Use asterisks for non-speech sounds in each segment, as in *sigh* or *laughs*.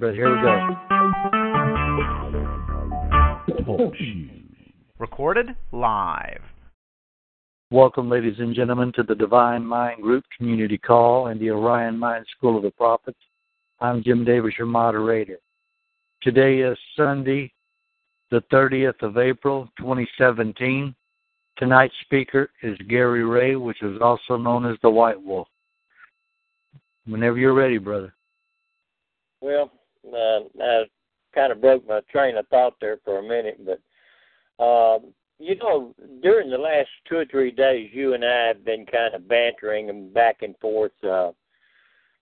But here we go. Oh, Recorded live. Welcome, ladies and gentlemen, to the Divine Mind Group Community Call and the Orion Mind School of the Prophets. I'm Jim Davis, your moderator. Today is Sunday, the 30th of April, 2017. Tonight's speaker is Gary Ray, which is also known as the White Wolf. Whenever you're ready, brother. Well, uh, I kind of broke my train of thought there for a minute, but um, you know, during the last two or three days, you and I have been kind of bantering and back and forth uh,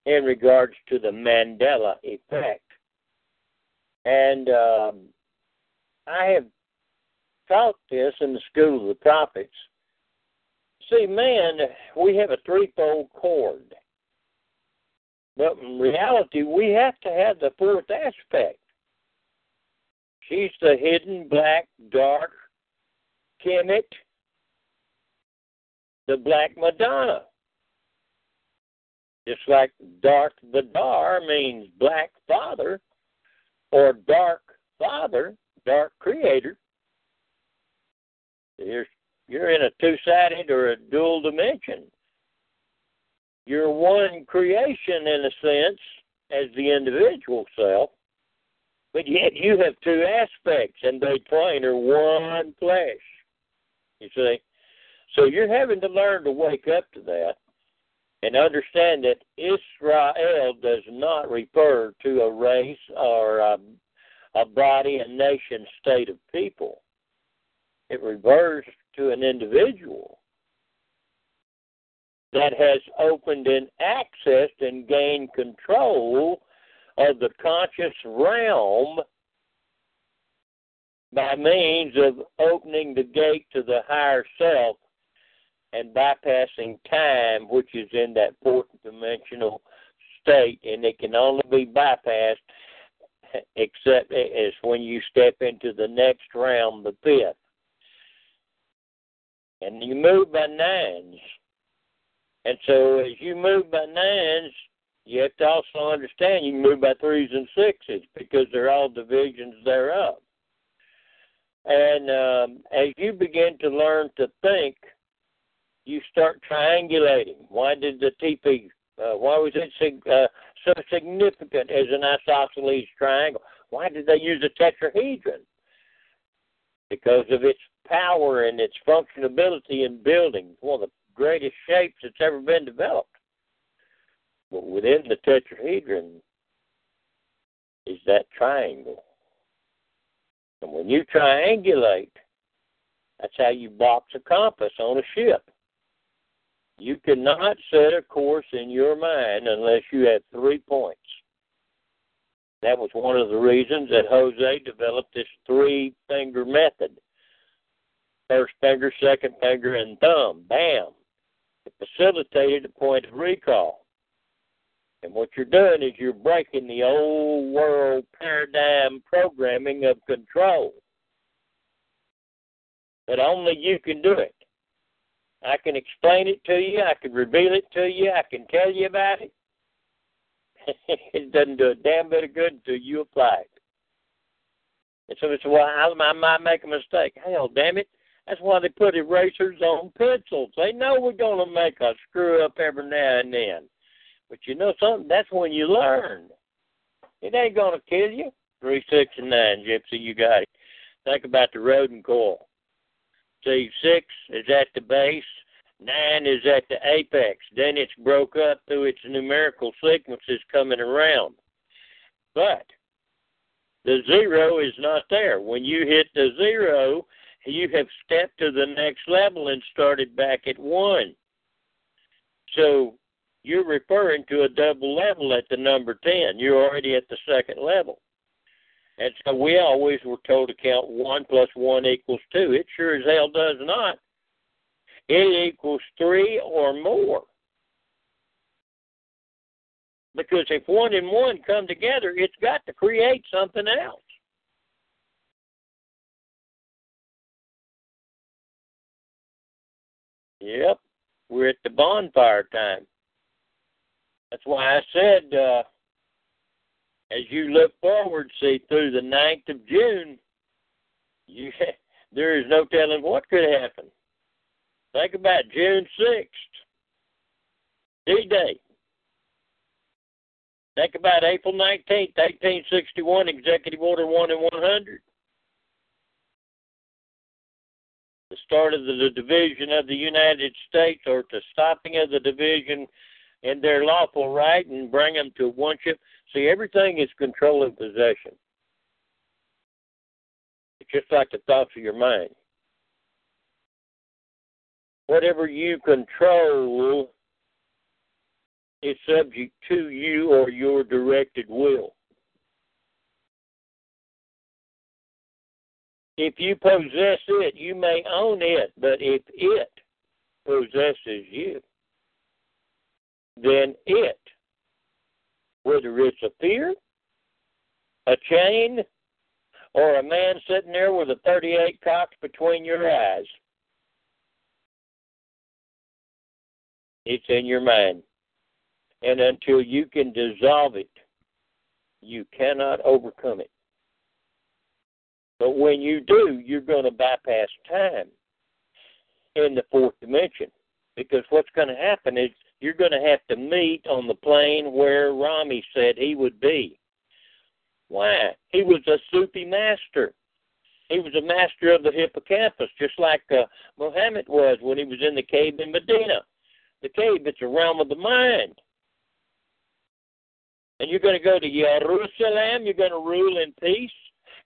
in regards to the Mandela effect, and um, I have taught this in the school of the prophets. See, man, we have a threefold cord. But in reality, we have to have the fourth aspect. She's the hidden black, dark Kemet, the Black Madonna. Just like Dark Vader means black father, or dark father, dark creator. You're, you're in a two sided or a dual dimension. You're one creation in a sense as the individual self, but yet you have two aspects, and they twain are one flesh. You see? So you're having to learn to wake up to that and understand that Israel does not refer to a race or a, a body, a nation, state of people. It refers to an individual that has opened and accessed and gained control of the conscious realm by means of opening the gate to the higher self and bypassing time, which is in that fourth dimensional state, and it can only be bypassed except as when you step into the next realm, the fifth. And you move by nines. And so as you move by nines, you have to also understand you can move by threes and sixes because they're all divisions thereof. And um, as you begin to learn to think, you start triangulating. Why did the TP? Uh, why was it uh, so significant as an isosceles triangle? Why did they use a tetrahedron? Because of its power and its functionability in building. One of the greatest shapes that's ever been developed. But within the tetrahedron is that triangle. And when you triangulate, that's how you box a compass on a ship. You cannot set a course in your mind unless you have three points. That was one of the reasons that Jose developed this three finger method first finger, second finger, and thumb. Bam. It facilitated a point of recall. And what you're doing is you're breaking the old world paradigm programming of control. But only you can do it. I can explain it to you, I can reveal it to you, I can tell you about it. *laughs* it doesn't do a damn bit of good until you apply it. And so it's why I, I might make a mistake. Hell, damn it. That's why they put erasers on pencils. They know we're going to make a screw up every now and then. But you know something? That's when you learn. It ain't going to kill you. Three, six, and nine, Gypsy, you got it. Think about the Rodin coil. See, six is at the base, nine is at the apex. Then it's broke up through its numerical sequences coming around. But the zero is not there. When you hit the zero, you have stepped to the next level and started back at one. So you're referring to a double level at the number 10. You're already at the second level. And so we always were told to count 1 plus 1 equals 2. It sure as hell does not. It equals 3 or more. Because if 1 and 1 come together, it's got to create something else. Yep, we're at the bonfire time. That's why I said, uh, as you look forward, see through the 9th of June, you *laughs* there is no telling what could happen. Think about June 6th, D-Day. Think about April 19th, 1861, Executive Order 1 and 100. Start of the, division of the United States or the stopping of the division in their lawful right and bring them to one ship. See, everything is control and possession. It's just like the thoughts of your mind. Whatever you control is subject to you or your directed will. If you possess it, you may own it, but if it possesses you, then it, whether it's a fear, a chain, or a man sitting there with a 38 cocks between your eyes, it's in your mind. And until you can dissolve it, you cannot overcome it. But when you do, you're going to bypass time in the fourth dimension. Because what's going to happen is you're going to have to meet on the plane where Rumi said he would be. Why? He was a Sufi master. He was a master of the hippocampus, just like uh, Muhammad was when he was in the cave in Medina. The cave, it's a realm of the mind. And you're going to go to Jerusalem, you're going to rule in peace,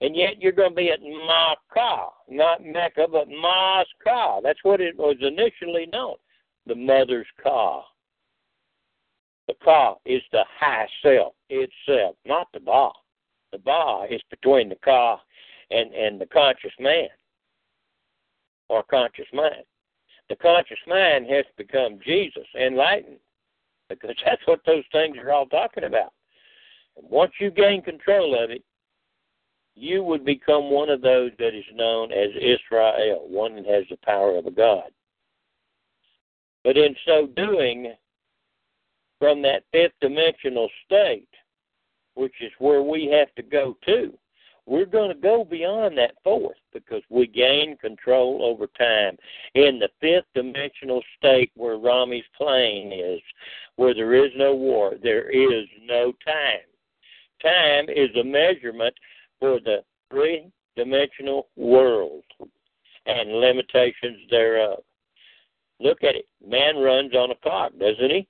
and yet you're going to be at Makkah, not Mecca, but Makkah. That's what it was initially known, the mother's Ka. The Ka is the high self itself, not the Ba. The Ba is between the Ka and, and the conscious man or conscious mind. The conscious mind has become Jesus, enlightened, because *laughs* that's what those things are all talking about. And once you gain control of it, you would become one of those that is known as Israel, one that has the power of a God. But in so doing, from that fifth dimensional state, which is where we have to go to, we're going to go beyond that fourth because we gain control over time. In the fifth dimensional state where Rumi's plane is, where there is no war, there is no time. Time is a measurement for the three dimensional world and limitations thereof. Look at it. Man runs on a clock, doesn't he?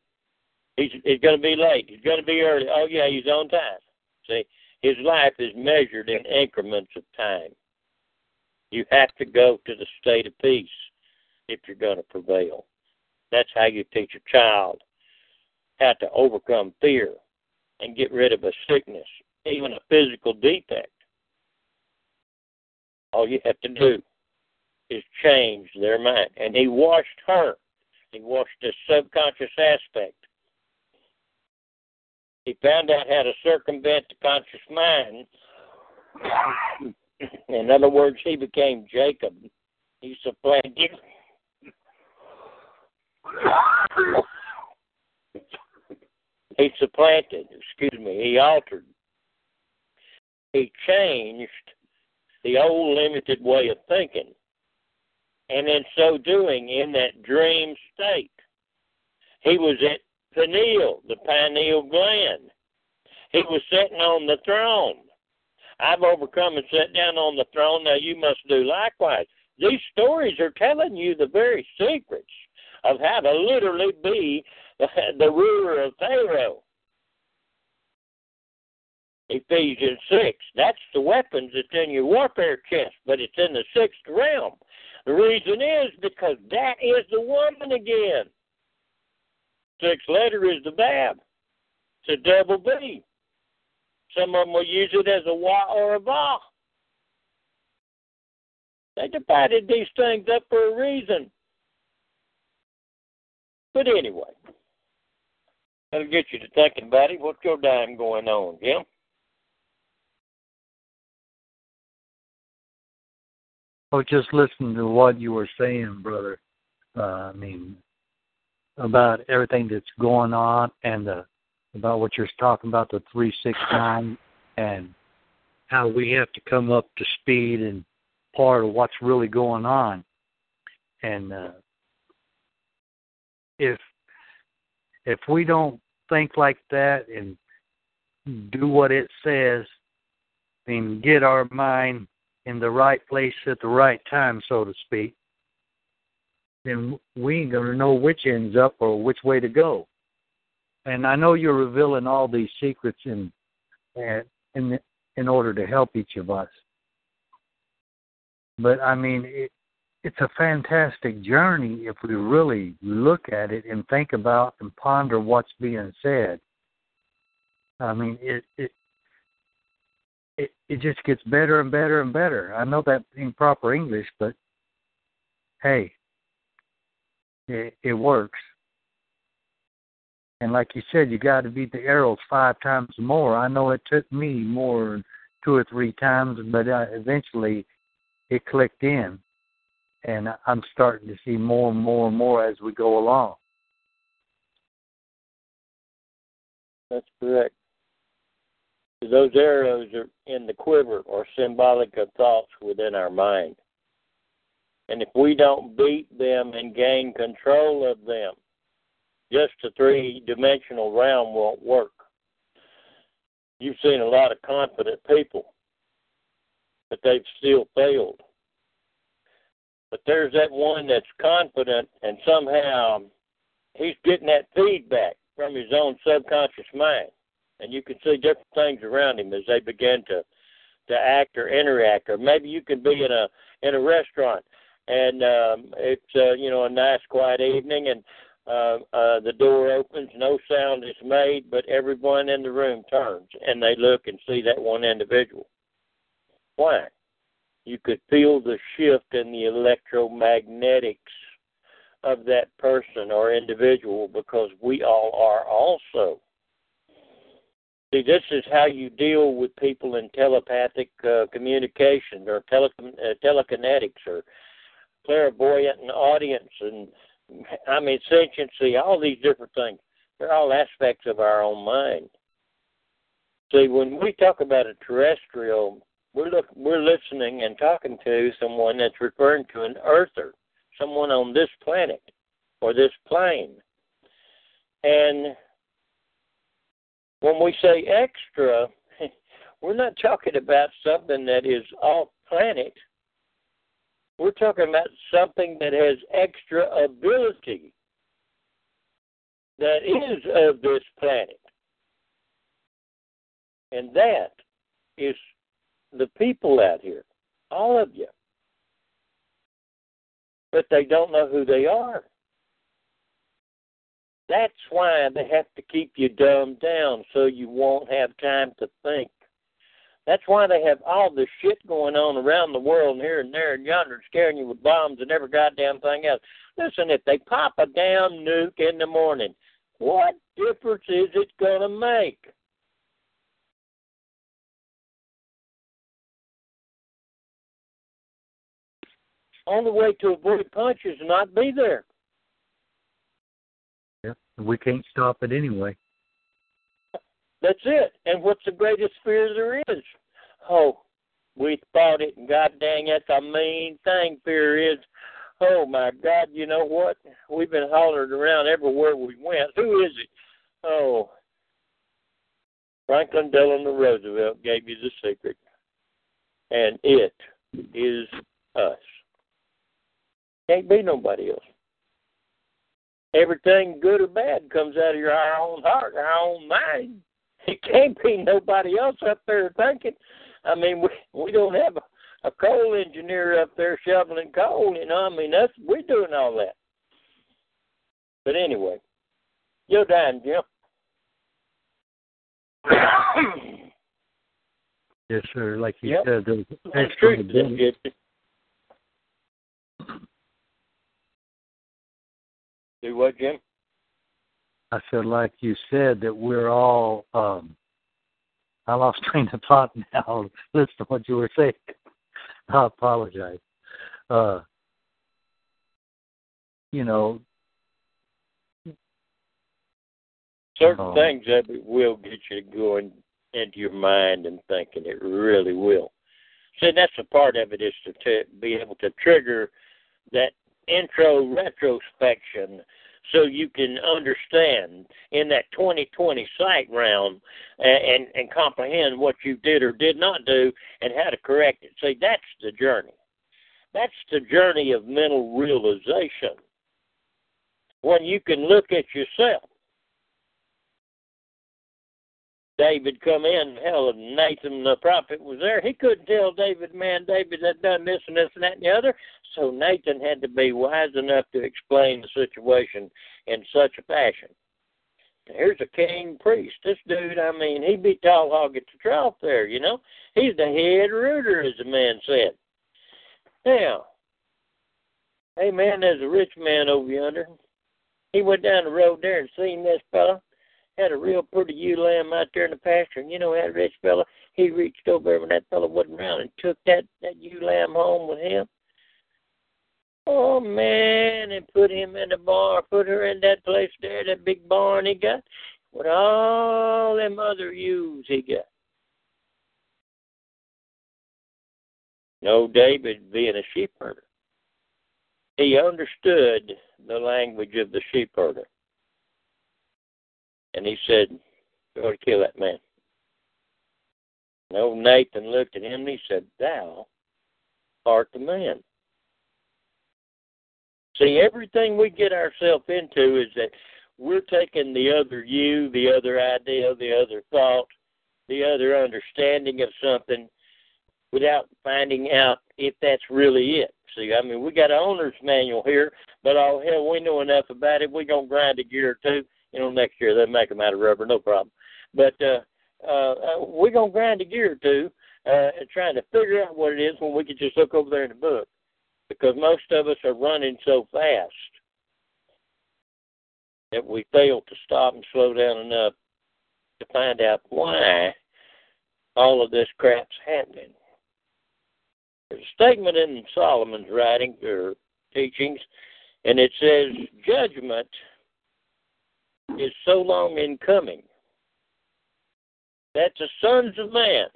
He's he's going to be late. He's going to be early. Oh yeah, he's on time. See, his life is measured in increments of time. You have to go to the state of peace if you're going to prevail. That's how you teach a child how to overcome fear and get rid of a sickness, even a physical defect. All you have to do is change their mind. And he washed her. He washed the subconscious aspect he found out how to circumvent the conscious mind. *coughs* In other words, he became Jacob. He supplanted. *coughs* he supplanted, excuse me, he altered. He changed the old limited way of thinking. And in so doing, in that dream state, he was at pineal, the pineal gland. He was sitting on the throne. I've overcome and sat down on the throne. Now you must do likewise. These stories are telling you the very secrets of how to literally be *laughs* the ruler of Pharaoh. Ephesians 6. That's the weapons that's in your warfare chest, but it's in the sixth realm. The reason is because that is the woman again. sixth letter is the Bab. It's a double B. Some of them will use it as a wa or a va. They divided these things up for a reason. But anyway, that'll get you to thinking about it. What's your dime going on, Jim? Oh, just listening to what you were saying, brother. Uh, I mean, about everything that's going on and the, about what you're talking about the three six nine and how we have to come up to speed and part of what's really going on. And uh, if if we don't think like that and do what it says and get our mind in the right place at the right time, so to speak, then we ain't gonna know which ends up or which way to go. And I know you're revealing all these secrets in in in order to help each of us. But I mean, it, it's a fantastic journey if we really look at it and think about and ponder what's being said. I mean, it it it, it just gets better and better and better. I know that in proper English, but hey, it, it works. And like you said, you got to beat the arrows five times more. I know it took me more two or three times, but uh, eventually it clicked in and I'm starting to see more and more and more as we go along. That's correct. Those arrows are in the quiver are symbolic of thoughts within our mind. And if we don't beat them and gain control of them, just the three dimensional realm won't work. You've seen a lot of confident people, but they've still failed but there's that one that's confident and somehow he's getting that feedback from his own subconscious mind. And you can see different things around him as they begin to to act or interact. Or maybe you can be in a in a restaurant and um it's uh, you know a nice quiet evening and uh, uh, the door opens, no sound is made, but everyone in the room turns and they look and see that one individual. Why? you could feel the shift in the electromagnetics of that person or individual because we all are also. See, this is how you deal with people in telepathic uh, communication or uh, telekinetics or clairvoyant and audience and I mean sentiency, all these different things. They're all aspects of our own mind. See, when we talk about a terrestrial we're look we're listening and talking to someone that's referring to an earther, someone on this planet or this plane. And when we say extra, *laughs* we're not talking about something that is off planet. We're talking about something that has extra ability that is of this planet. And that is the people out here, all of you. But they don't know who they are. That's why they have to keep you dumbed down so you won't have time to think. That's why they have all this shit going on around the world and here and there and yonder, scaring you with bombs and every goddamn thing else. Listen, if they pop a damn nuke in the morning, what difference is it going to make? only way to avoid punches and not be there. We can't stop it anyway. That's it. And what's the greatest fear there is? Oh, we thought it, and God dang, that's a mean thing. Fear is. Oh my God, you know what? We've been hollered around everywhere we went. Who is it? Oh, Franklin Delano Roosevelt gave you the secret, and it is us. Can't be nobody else. Everything good or bad comes out of your our own heart, our own mind. It can't be nobody else up there thinking. I mean, we we don't have a, a coal engineer up there shoveling coal. You know, I mean, that's we're doing all that. But anyway, You're dying, Jim. yes, sir. Like you Yep. said, there's That's extra true. benefit. Do what, Jim? I said, like you said, that we're all. um I lost *laughs* train of thought now. Listen to what you were saying. I apologize. Uh, you know, Certain Um, things that will get you going into your mind and thinking. It really will. See, that's a part of it is to t- be able to trigger that intro retrospection so you can understand in that 2020 sight round and, and, and comprehend what you did or did not do and how to correct it. See, that's the journey. That's the journey of mental realization. When you can look at yourself David come in, hell, and Nathan the prophet was there. He couldn't tell David, man, David had done this and this and that and the other. So Nathan had to be wise enough to explain the situation in such a fashion. Here's a king priest. This dude, I mean, he be tall hog at the trough there, you know. He's the head rooter, as the man said. Now, hey man, there's a rich man over yonder. He went down the road there and seen this fella had a real pretty ewe lamb out there in the pasture, and you know that rich fella, he reached over when that fella wasn't around and took that that ewe lamb home with him. Oh man, and put him in the barn, put her in that place there, that big barn he got, with all them other ewes he got. No, David being a sheep herder, he understood the language of the sheep herder. And he said, Go to kill that man. And old Nathan looked at him and he said, Thou art the man. See, everything we get ourselves into is that we're taking the other you, the other idea, the other thought, the other understanding of something without finding out if that's really it. See, I mean, we got an owner's manual here, but oh hell, we know enough about it. We're gonna grind a gear or two. You know, next year they'll make them out of rubber, no problem. But uh, uh, uh, we're gonna grind a gear or two, uh, trying to figure out what it is when we could just look over there in the book, because most of us are running so fast that we fail to stop and slow down enough to find out why all of this crap's happening. There's a statement in Solomon's writing or teachings, and it says, Judgment is so long in coming that the sons of man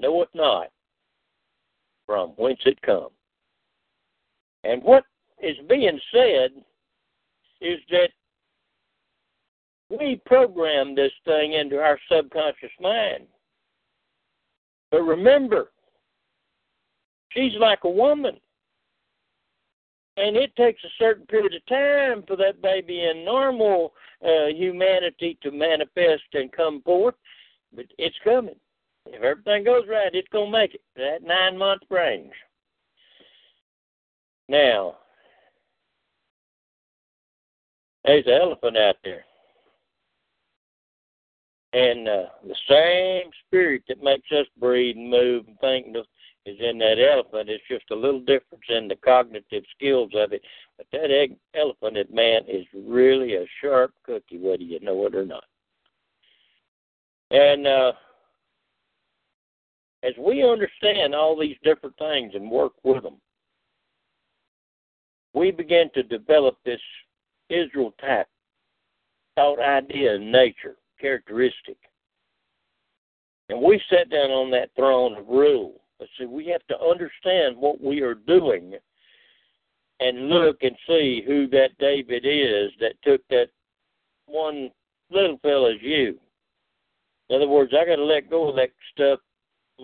know it not from whence it come. And what is being said is that we program this thing into our subconscious mind. But remember, she's like a woman. And it takes a certain period of time for that baby in normal uh, humanity to manifest and come forth. But it's coming. If everything goes right, it's going to make it. That nine month range. Now, there's an elephant out there. And uh, the same spirit that makes us breathe and move and think is in that elephant. It's just a little difference in the cognitive skills of it. But that egg, elephant, man, is really a sharp cookie, whether you know it or not. And uh, as we understand all these different things and work with them, we begin to develop this Israel type thought idea and nature, characteristic. And we sit down on that throne of rule. But see, we have to understand what we are doing and look and see who that David is that took that one little fella's you. In other words, I got to let go of that stuff,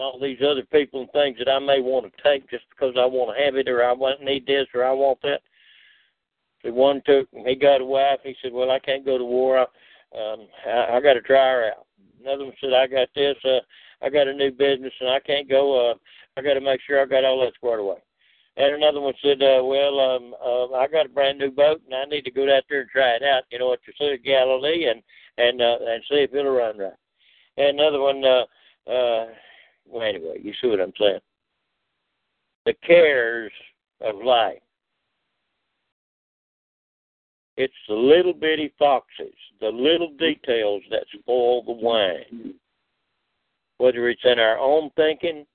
all these other people and things that I may want to take just because I want to have it or I want need this or I want that. The one took, he got a wife. He said, "Well, I can't go to war. I, um, I, I got to try her out." Another one said, "I got this. Uh, I got a new business and I can't go. Uh, I got to make sure I got all that squared away." And another one said, uh, "Well, um, uh, I got a brand new boat, and I need to go out there and try it out. You know, at the Sea of Galilee, and and uh, and see if it'll run right." And another one, uh, uh, well, anyway, you see what I'm saying. The cares of life. It's the little bitty foxes, the little details that spoil the wine. Whether it's in our own thinking,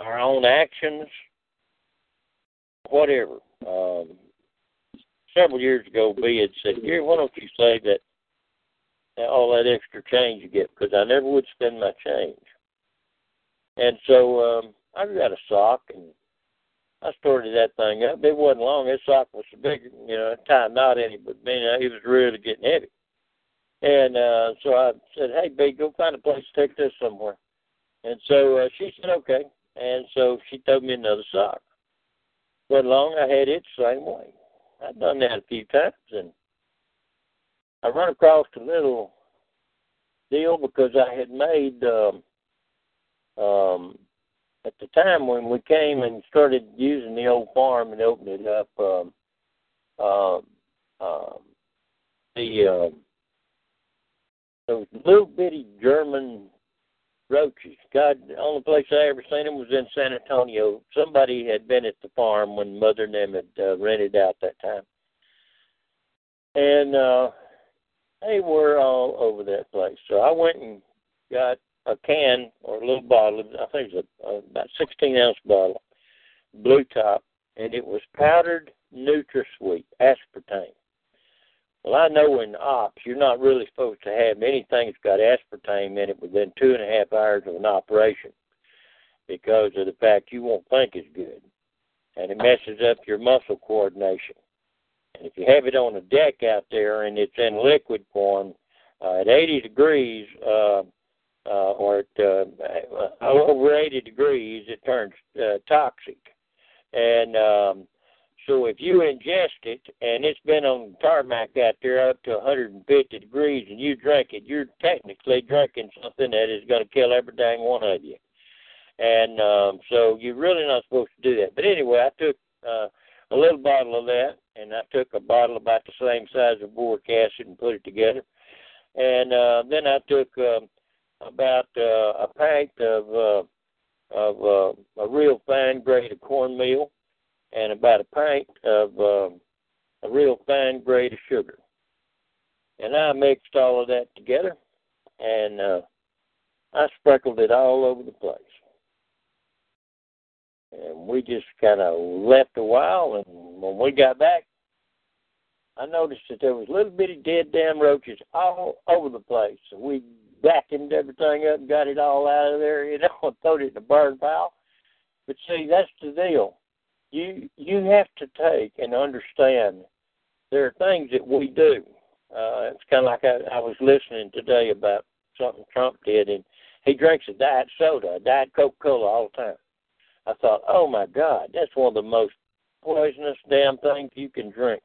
our own actions, whatever. Um, several years ago, B had said, Gary, why don't you say that all that extra change you get? Because I never would spend my change. And so um, I got a sock and I started that thing up. It wasn't long. This sock was big, you know, time not any, but man, it was really getting heavy. And uh, so I said, "Hey, babe, go find a place to take this somewhere." And so uh, she said, "Okay." And so she told me another sock. But long, I had it the same way. I'd done that a few times, and I run across a little deal because I had made um, um, at the time when we came and started using the old farm and opened it up, um, uh, uh, the uh, those little bitty German roaches. God, the only place I ever seen them was in San Antonio. Somebody had been at the farm when Mother and them had uh, rented out that time, and uh, they were all over that place. So I went and got a can or a little bottle. I think it's a, a about 16 ounce bottle, blue top, and it was powdered NutraSweet aspartame. Well, I know in ops you're not really supposed to have anything that's got aspartame in it within two and a half hours of an operation because of the fact you won't think it's good, and it messes up your muscle coordination. And if you have it on a deck out there and it's in liquid form, uh, at 80 degrees, uh, uh, or at uh, uh, over 80 degrees, it turns uh, toxic. And um, so if you ingest it and it's been on tarmac out there up to 150 degrees and you drink it, you're technically drinking something that is going to kill every dang one of you. And um, so you're really not supposed to do that. But anyway, I took uh, a little bottle of that and I took a bottle about the same size of boric acid and put it together. And uh, then I took um, about uh, a pint of uh, of uh, a real fine grade of cornmeal and about a pint of uh, a real fine grade of sugar. And I mixed all of that together and uh, I sprinkled it all over the place. And we just kind of left a while, and when we got back, I noticed that there was little bitty dead damn roaches all over the place. So we vacuumed everything up got it all out of there, you *laughs* know, and threw it in the burn pile. But see, that's the deal. You you have to take and understand there are things that we do. Uh, it's kind of like I, I was listening today about something Trump did, and he drinks a diet soda, a diet Coca Cola all the time. I thought, oh my God, that's one of the most poisonous damn things you can drink.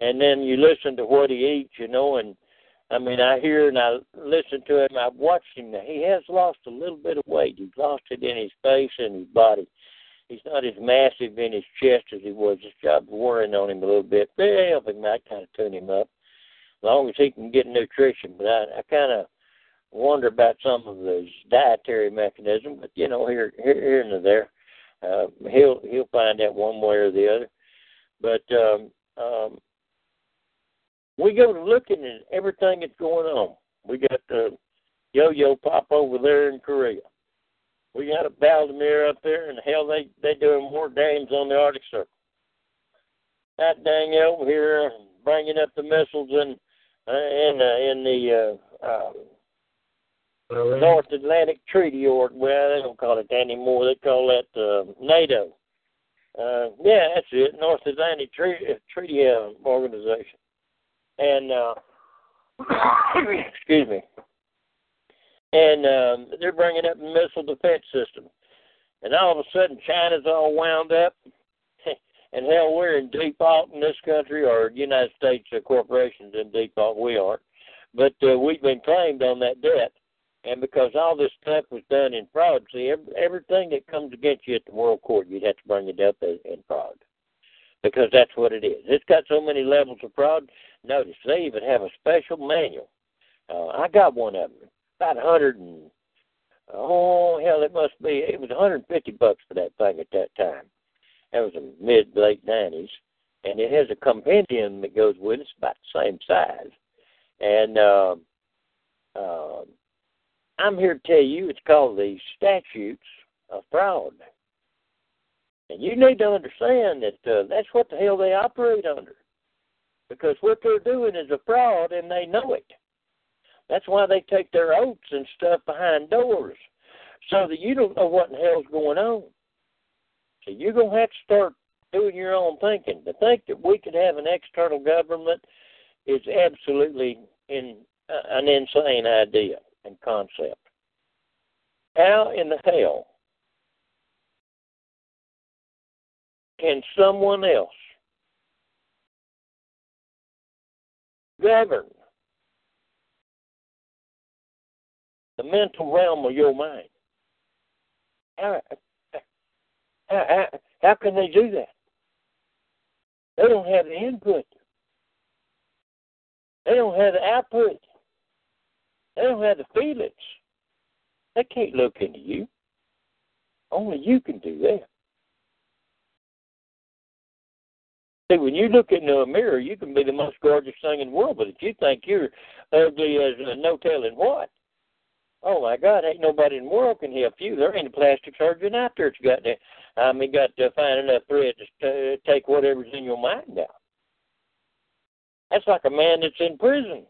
And then you listen to what he eats, you know, and I mean, I hear and I listen to him. I've watched him. He has lost a little bit of weight. He's lost it in his face and his body. He's not as massive in his chest as he was. This job's worrying on him a little bit. But help him. I kind of tune him up as long as he can get nutrition. But I, I kind of wonder about some of his dietary mechanism. But you know, here, here, here and there, uh, he'll he'll find out one way or the other. But um, um, we go looking at everything that's going on. We got the yo-yo pop over there in Korea. We got a Vladimir up there, and hell, they they doing more games on the Arctic Circle. That dang over here bringing up the missiles in uh, in uh, in the uh, uh, North Atlantic Treaty, or well, they don't call it that anymore. They call that uh, NATO. Uh, yeah, that's it, North Atlantic Treaty, Treaty uh, Organization and uh, *coughs* excuse me, and um, they're bringing up missile defense system, and all of a sudden China's all wound up, *laughs* and hell, we're in default in this country, or United States uh, corporations in default. We aren't, but uh, we've been claimed on that debt, And because all this stuff was done in fraud, see, every, everything that comes against you at the world court, you'd have to bring it up in fraud. Because that's what it is. It's got so many levels of fraud. Notice, they even have a special manual. Uh, I got one of them, about a hundred and oh hell, it must be. It was 150 bucks for that thing at that time. That was in mid late 90s, and it has a compendium that goes with it. It's about the same size, and uh, uh, I'm here to tell you it's called the Statutes of Fraud. And you need to understand that uh, that's what the hell they operate under. Because what they're doing is a fraud and they know it. That's why they take their oaths and stuff behind doors so that you don't know what in hell's going on. So you're going to have to start doing your own thinking. To think that we could have an external government is absolutely in, uh, an insane idea and concept. How in the hell can someone else govern the mental realm of your mind? How, how, how can they do that? They don't have the input. They don't have the output. They don't have the feelings. They can't look into you. Only you can do that. See, when you look into a mirror, you can be the most gorgeous thing in the world, but if you think you're ugly as a no telling what, oh my God, ain't nobody in the world can help you. There ain't a plastic surgeon out there that's got to, I mean, got to find enough thread to uh, take whatever's in your mind out. That's like a man that's in prison.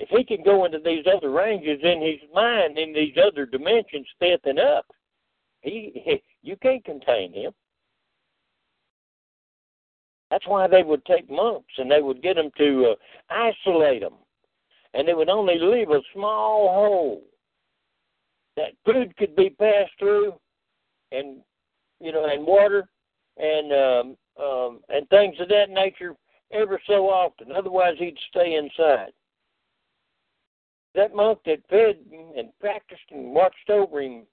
If he can go into these other ranges in his mind, in these other dimensions, fifth and up, he, he *laughs* you can't contain him. That's why they would take monks and they would get them to uh, isolate them and they would only leave a small hole that food could be passed through, and you know, and water, and um, um, and things of that nature ever so often. Otherwise, he'd stay inside. That monk that fed and practiced and watched over him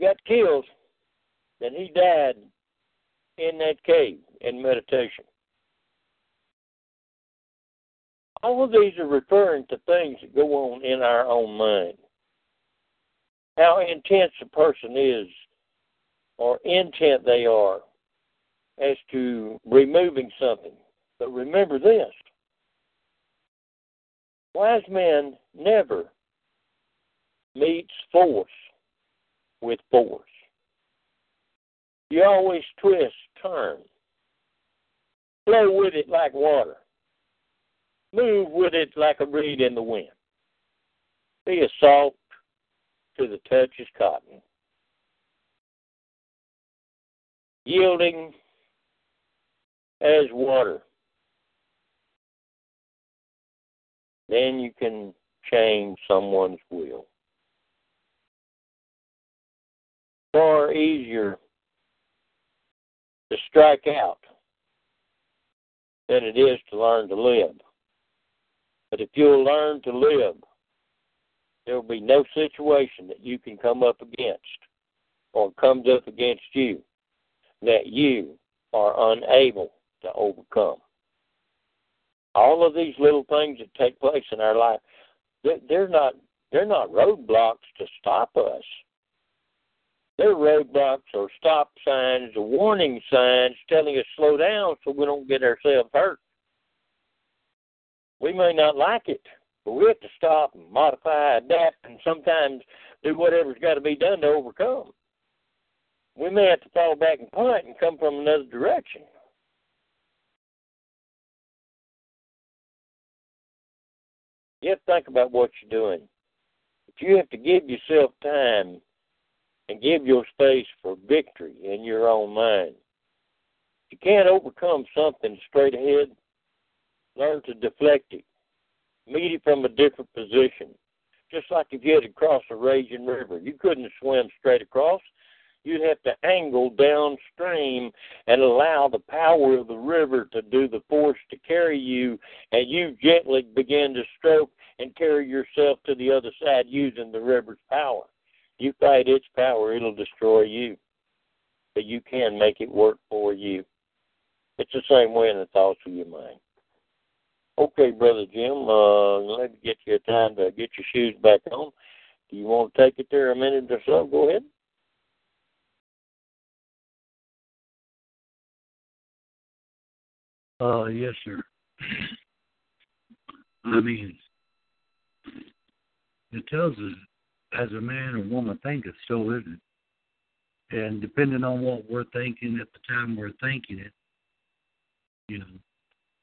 got killed, and he died in that cave in meditation. all of these are referring to things that go on in our own mind. How intense a person is, or intent they are, as to removing something. But remember this wise men never meets force with force. You always twist, turn, flow with it like water. Move with it like a reed in the wind. Be as soft to the touch as cotton. Yielding as water. Then you can change someone's will. Far easier to strike out than it is to learn to live. But if you'll learn to live, there will be no situation that you can come up against or comes up against you that you are unable to overcome. All of these little things that take place in our life, they're not they're not roadblocks to stop us. They're roadblocks or stop signs or warning signs telling us slow down so we don't get ourselves hurt. We may not like it, but we have to stop and modify, adapt, and sometimes do whatever's got to be done to overcome. We may have to fall back and punt and come from another direction. You have to think about what you're doing. But you have to give yourself time and give your space for victory in your own mind. If you can't overcome something straight ahead, learn to deflect it, meet it from a different position. Just like if you had to cross a raging river, you couldn't swim straight across. You'd have to angle downstream and allow the power of the river to do the force to carry you, and you gently begin to stroke and carry yourself to the other side using the river's power. You fight its power, it'll destroy you. But you can make it work for you. It's the same way in the thoughts of your mind. Okay, Brother Jim, uh, let me get you a time to get your shoes back on. Do you want to take it there a minute or so? Go ahead. Uh, yes, sir. *clears throat* I mean, it tells us as a man or woman thinketh, so is it. And depending on what we're thinking at the time we're thinking it, you know,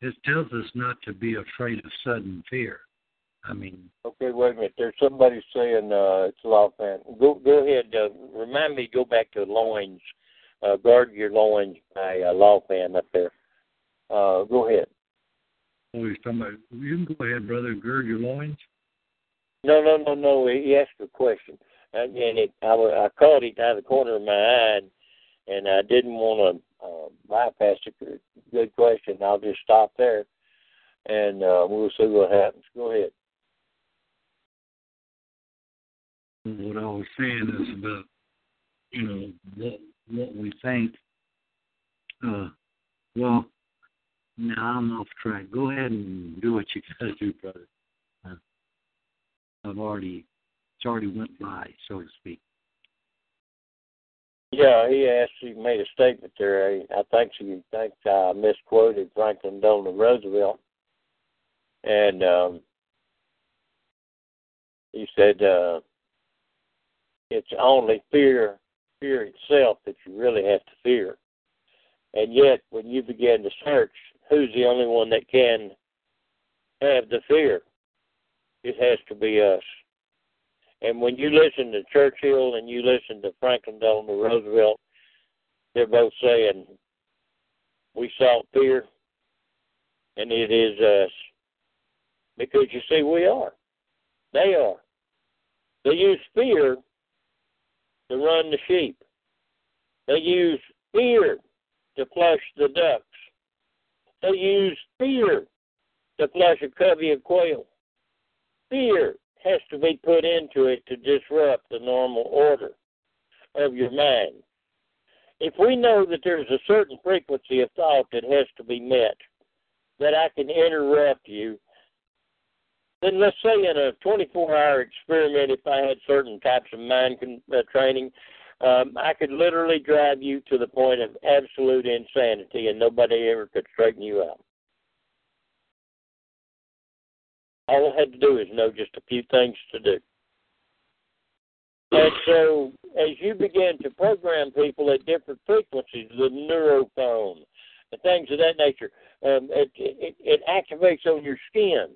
it tells us not to be afraid of sudden fear. I mean. Okay, wait a minute. There's somebody saying uh, it's a law fan. Go go ahead. Uh, remind me. Go back to loins. Uh, guard your loins by uh, law fan up there. Uh, go ahead. Oh, he's talking about. You can go ahead, brother. Gird your loins. No, no, no, no. He asked a question, and, it, I, I caught it out of the corner of my eye, and, I didn't want to uh, bypass a good question. I'll just stop there, and uh, we'll see what happens. Go ahead. What I was saying is about, you know, what what we think. Uh, well, now I'm off track. Go ahead and do what you gotta do, brother. I've already, it's already went by, so to speak. Yeah, he actually made a statement there. I, I think she thinks I misquoted Franklin Delano Roosevelt, and um, he said uh, it's only fear, fear itself that you really have to fear. And yet, when you begin to search, who's the only one that can have the fear? It has to be us. And when you listen to Churchill and you listen to Franklin Delano Roosevelt, they're both saying, we sought fear, and it is us. Because you see, we are. They are. They use fear to run the sheep. They use fear to flush the ducks. They use fear to flush a covey of quail. Fear has to be put into it to disrupt the normal order of your mind. If we know that there's a certain frequency of thought that has to be met, that I can interrupt you, then let's say in a 24 hour experiment, if I had certain types of mind con- uh, training, um, I could literally drive you to the point of absolute insanity and nobody ever could straighten you out. All I had to do is know just a few things to do. And so, as you begin to program people at different frequencies, the neurophone, the things of that nature, um, it, it, it activates on your skin,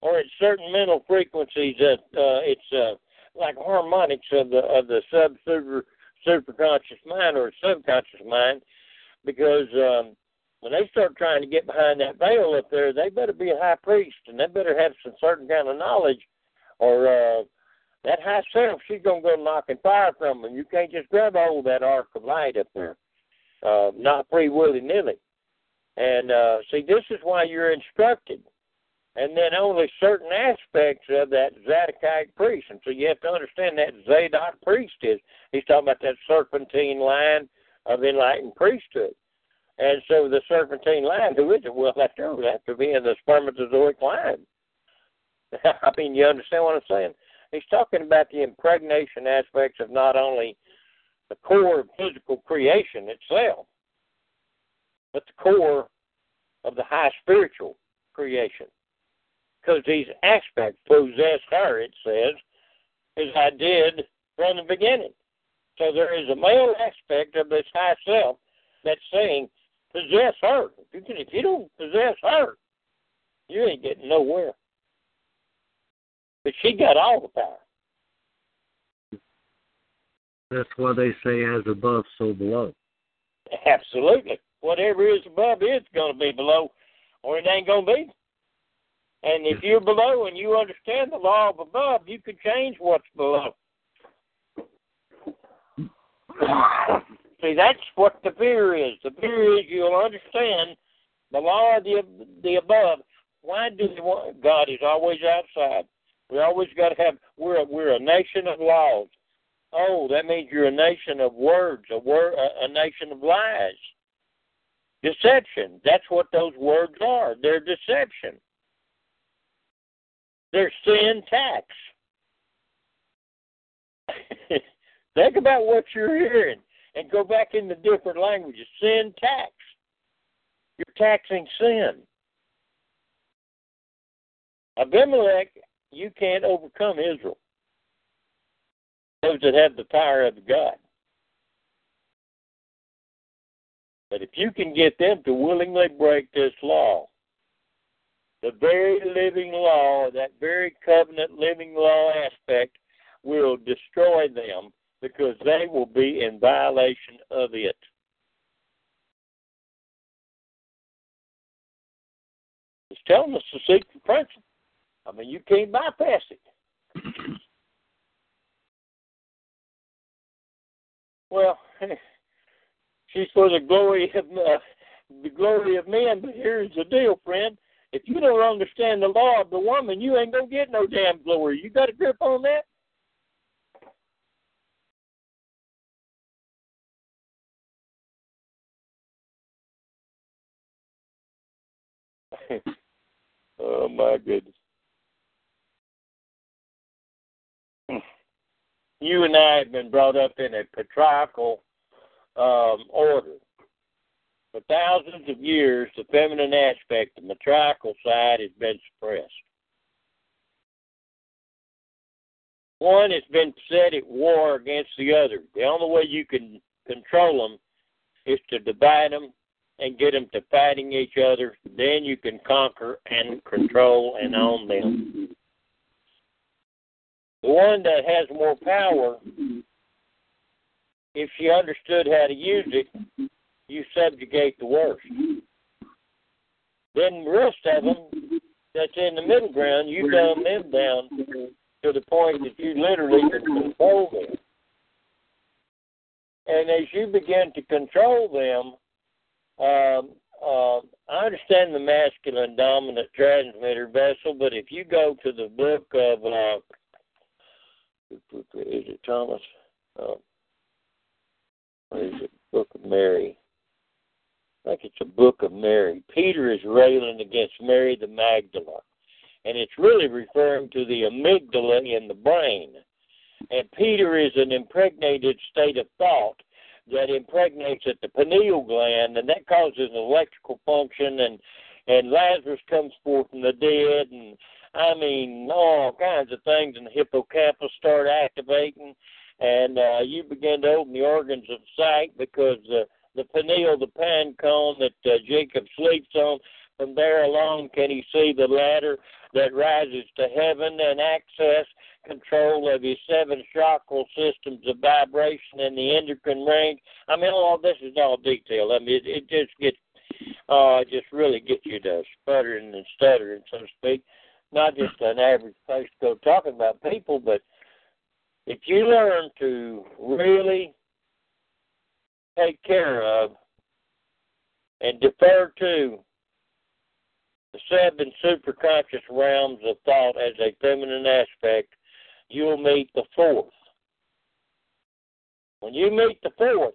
or at certain mental frequencies that uh, it's uh, like harmonics of the of the sub super superconscious mind or subconscious mind, because um, when they start trying to get behind that veil up there, they better be a high priest and they better have some certain kind of knowledge, or uh, that high self, she's gonna go knocking fire from them. You can't just grab hold of that arc of light up there, uh, not free willy nilly. And uh, see, this is why you're instructed. And then only certain aspects of that Zadokite priest. And so you have to understand that Zadok priest is. He's talking about that serpentine line of enlightened priesthood. And so the serpentine line, who is it? Well, that would have to be in the spermatozoic line. *laughs* I mean, you understand what I'm saying? He's talking about the impregnation aspects of not only the core of physical creation itself, but the core of the high spiritual creation. Because these aspects possess her, it says, as I did from the beginning. So there is a male aspect of this high self that's saying, possess her. If you, if you don't possess her, you ain't getting nowhere. But she got all the power. That's why they say as above, so below. Absolutely. Whatever is above is going to be below, or it ain't going to be. And if you're below and you understand the law of above, you can change what's below. *coughs* *coughs* See, that's what the fear is. The fear is you'll understand the law of the the above. Why do they want God is always outside. We always got to have. We're a, we're a nation of laws. Oh, that means you're a nation of words, a word, a, a nation of lies, deception. That's what those words are. They're deception. They're sin tax. *laughs* Think about what you're hearing and go back into different languages. Sin tax. You're taxing sin. Abimelech, you can't overcome Israel. Those that have the power of God. But if you can get them to willingly break this law, the very living law, that very covenant living law aspect, will destroy them because they will be in violation of it. It's telling us the secret principle. I mean, you can't bypass it. *clears throat* well, *laughs* she's for the glory of uh, the glory of men. But here's the deal, friend: if you don't understand the law of the woman, you ain't gonna get no damn glory. You got a grip on that? *laughs* oh my goodness. You and I have been brought up in a patriarchal um, order. For thousands of years, the feminine aspect, the matriarchal side, has been suppressed. One has been set at war against the other. The only way you can control them is to divide them and get them to fighting each other. Then you can conquer and control and own them. The one that has more power, if she understood how to use it, you subjugate the worst. Then the rest of them that's in the middle ground, you dumb them down to the point that you literally can control them. And as you begin to control them, um, uh, I understand the masculine dominant transmitter vessel, but if you go to the book of, uh, is it Thomas? Uh, what is it? Book of Mary. I think it's a book of Mary. Peter is railing against Mary the Magdala, and it's really referring to the amygdala in the brain. And Peter is an impregnated state of thought that impregnates at the pineal gland, and that causes an electrical function, and and Lazarus comes forth from the dead, and I mean all kinds of things, and the hippocampus start activating, and uh, you begin to open the organs of sight because the the pineal, the pine cone that uh, Jacob sleeps on. From there along, can he see the ladder that rises to heaven and access control of his seven chakra systems of vibration and the endocrine range. I mean, all this is all detail. I mean, it, it just gets, uh, just really gets you to sputtering and stuttering, so to speak. Not just an average place to go talking about people, but if you learn to really take care of and defer to the seven superconscious realms of thought as a feminine aspect, you'll meet the fourth. When you meet the fourth,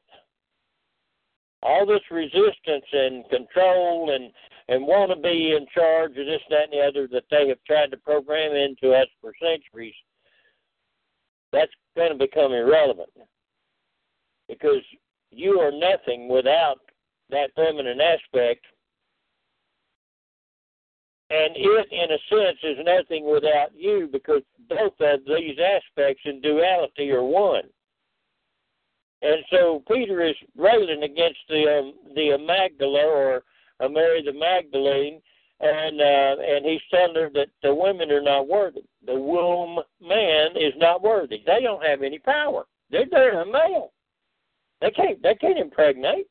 all this resistance and control and and want to be in charge of this, that, and the other that they have tried to program into us for centuries, that's going to become irrelevant because you are nothing without that feminine aspect and it, in a sense, is nothing without you because both of these aspects in duality are one. And so Peter is railing against the um, the Magdala or uh, Mary the Magdalene, and uh, and he's telling her that the women are not worthy. The womb man is not worthy. They don't have any power. They're they're a male. They can't they can't impregnate.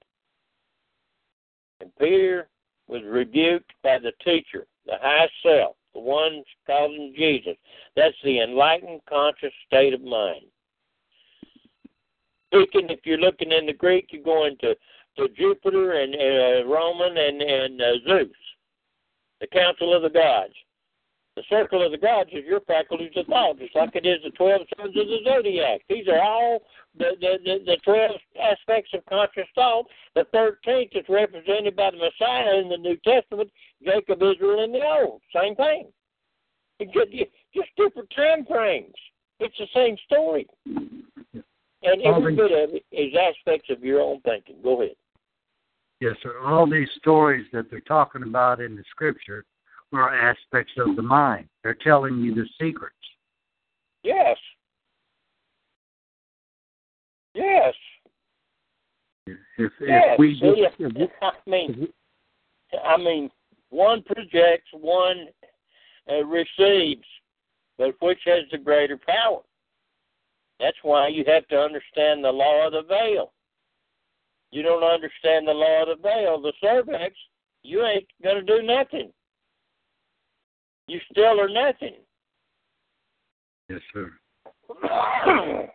And Peter was rebuked by the teacher the high self, the one calling Jesus. That's the enlightened conscious state of mind. speaking, if you're looking in the Greek, you're going to to Jupiter and uh, Roman and and uh, Zeus, the council of the gods. The circle of the gods is your faculties of thought, just like it is the twelve signs of the zodiac. These are all the the, the, the twelve aspects of conscious thought. The thirteenth is represented by the Messiah in the New Testament, Jacob, Israel in the Old. Same thing. Just, Just different time frames. It's the same story. And every bit of it is aspects of your own thinking. Go ahead. Yes, sir. All these stories that they're talking about in the scripture are aspects of the mind. They're telling you the secrets. Yes. Yes. If, if yes. we if, if, I mean, I mean, one projects, one uh, receives, but which has the greater power? That's why you have to understand the law of the veil. You don't understand the law of the veil, the cervix, you ain't going to do nothing. You still are nothing. Yes, sir. *coughs*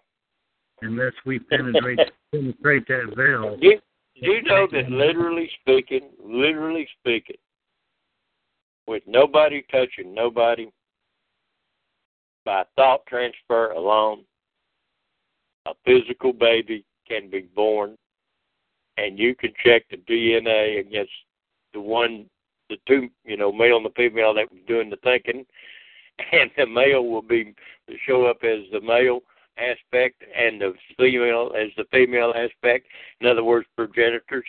Unless we penetrate penetrate that veil. Do, do you know that literally speaking, literally speaking, with nobody touching nobody, by thought transfer alone, a physical baby can be born, and you can check the DNA against the one, the two, you know, male and the female that was doing the thinking, *laughs* and the male will be show up as the male aspect and the female as the female aspect. In other words, progenitors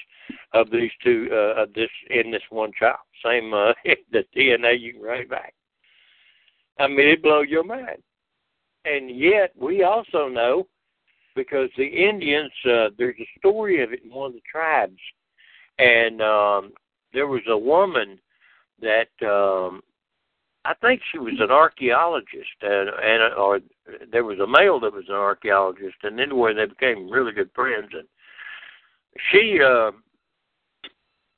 of these two uh, of this in this one child. Same uh, *laughs* the DNA you can write back. I mean, it blow your mind. And yet, we also know because the Indians, uh, there's a story of it in one of the tribes, and um, there was a woman that um, I think she was an archaeologist, and, and or there was a male that was an archaeologist, and anyway, they became really good friends, and she uh,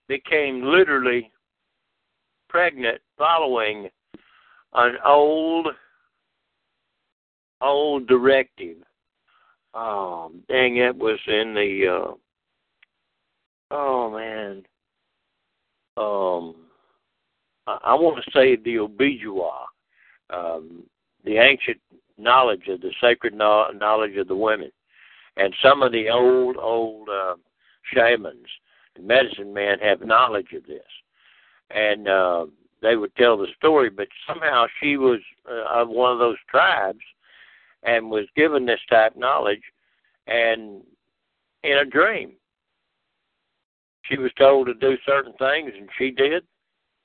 became literally pregnant following an old old directive. Um, dang, it was in the. Uh, oh man. Um, I, I want to say the Obijua, um, the ancient knowledge of the sacred knowledge of the women, and some of the old old uh, shamans, medicine men have knowledge of this, and uh, they would tell the story. But somehow she was uh, of one of those tribes, and was given this type knowledge, and in a dream, she was told to do certain things, and she did,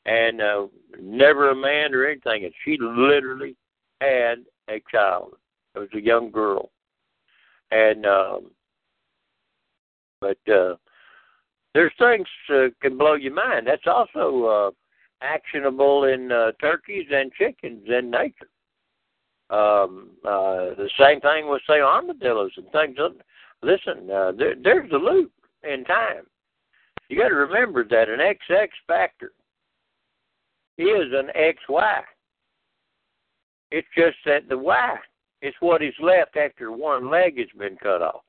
and uh, never a man or anything, and she literally had a child. It was a young girl, and um, but uh, there's things uh, can blow your mind. That's also uh, actionable in uh, turkeys and chickens in nature. Um, uh, the same thing with say armadillos and things. Listen, uh, there, there's a loop in time. You got to remember that an XX factor is an XY. It's just that the Y is what is left after one leg has been cut off.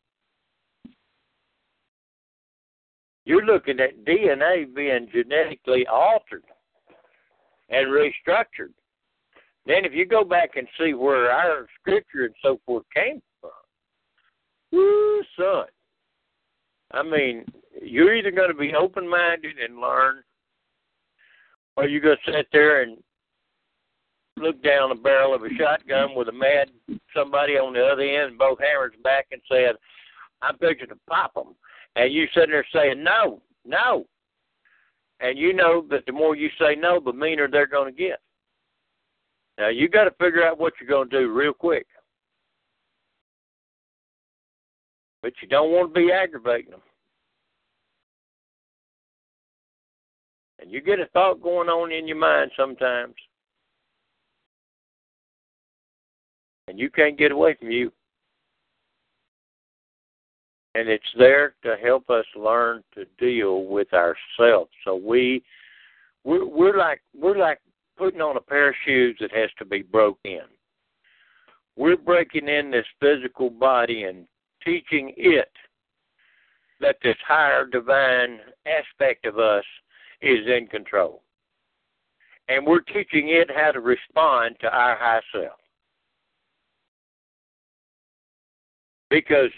You're looking at DNA being genetically altered and restructured. Then, if you go back and see where our scripture and so forth came from, whoo, son. I mean, you're either going to be open minded and learn, or you're going to sit there and look down the barrel of a shotgun with a mad somebody on the other end, both hammers back, and said, I'm fixing to pop them. And you sitting there saying, no, no. And you know that the more you say no, the meaner they're going to get. Now you got to figure out what you're going to do real quick. But you don't want to be aggravating them. And you get a thought going on in your mind sometimes. And you can't get away from you. And it's there to help us learn to deal with ourselves. So we we're, we're like we're like putting on a pair of shoes that has to be broke in. We're breaking in this physical body and teaching it that this higher divine aspect of us is in control. And we're teaching it how to respond to our high self. Because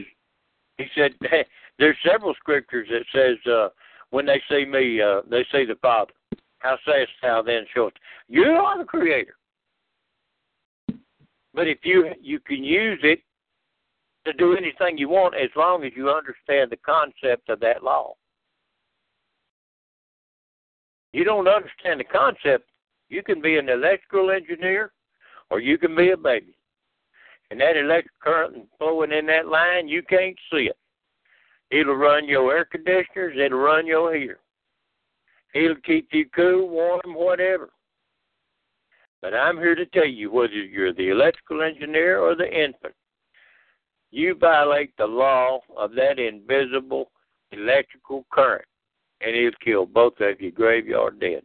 he said *laughs* there's several scriptures that says uh, when they see me, uh, they see the Father. How sayest thou then, short? You are the Creator. But if you you can use it to do anything you want as long as you understand the concept of that law. You don't understand the concept, you can be an electrical engineer or you can be a baby. And that electric current flowing in that line, you can't see it. It'll run your air conditioners, it'll run your heater. It'll keep you cool, warm, whatever. But I'm here to tell you whether you're the electrical engineer or the infant, you violate the law of that invisible electrical current, and it'll kill both of you graveyard dead.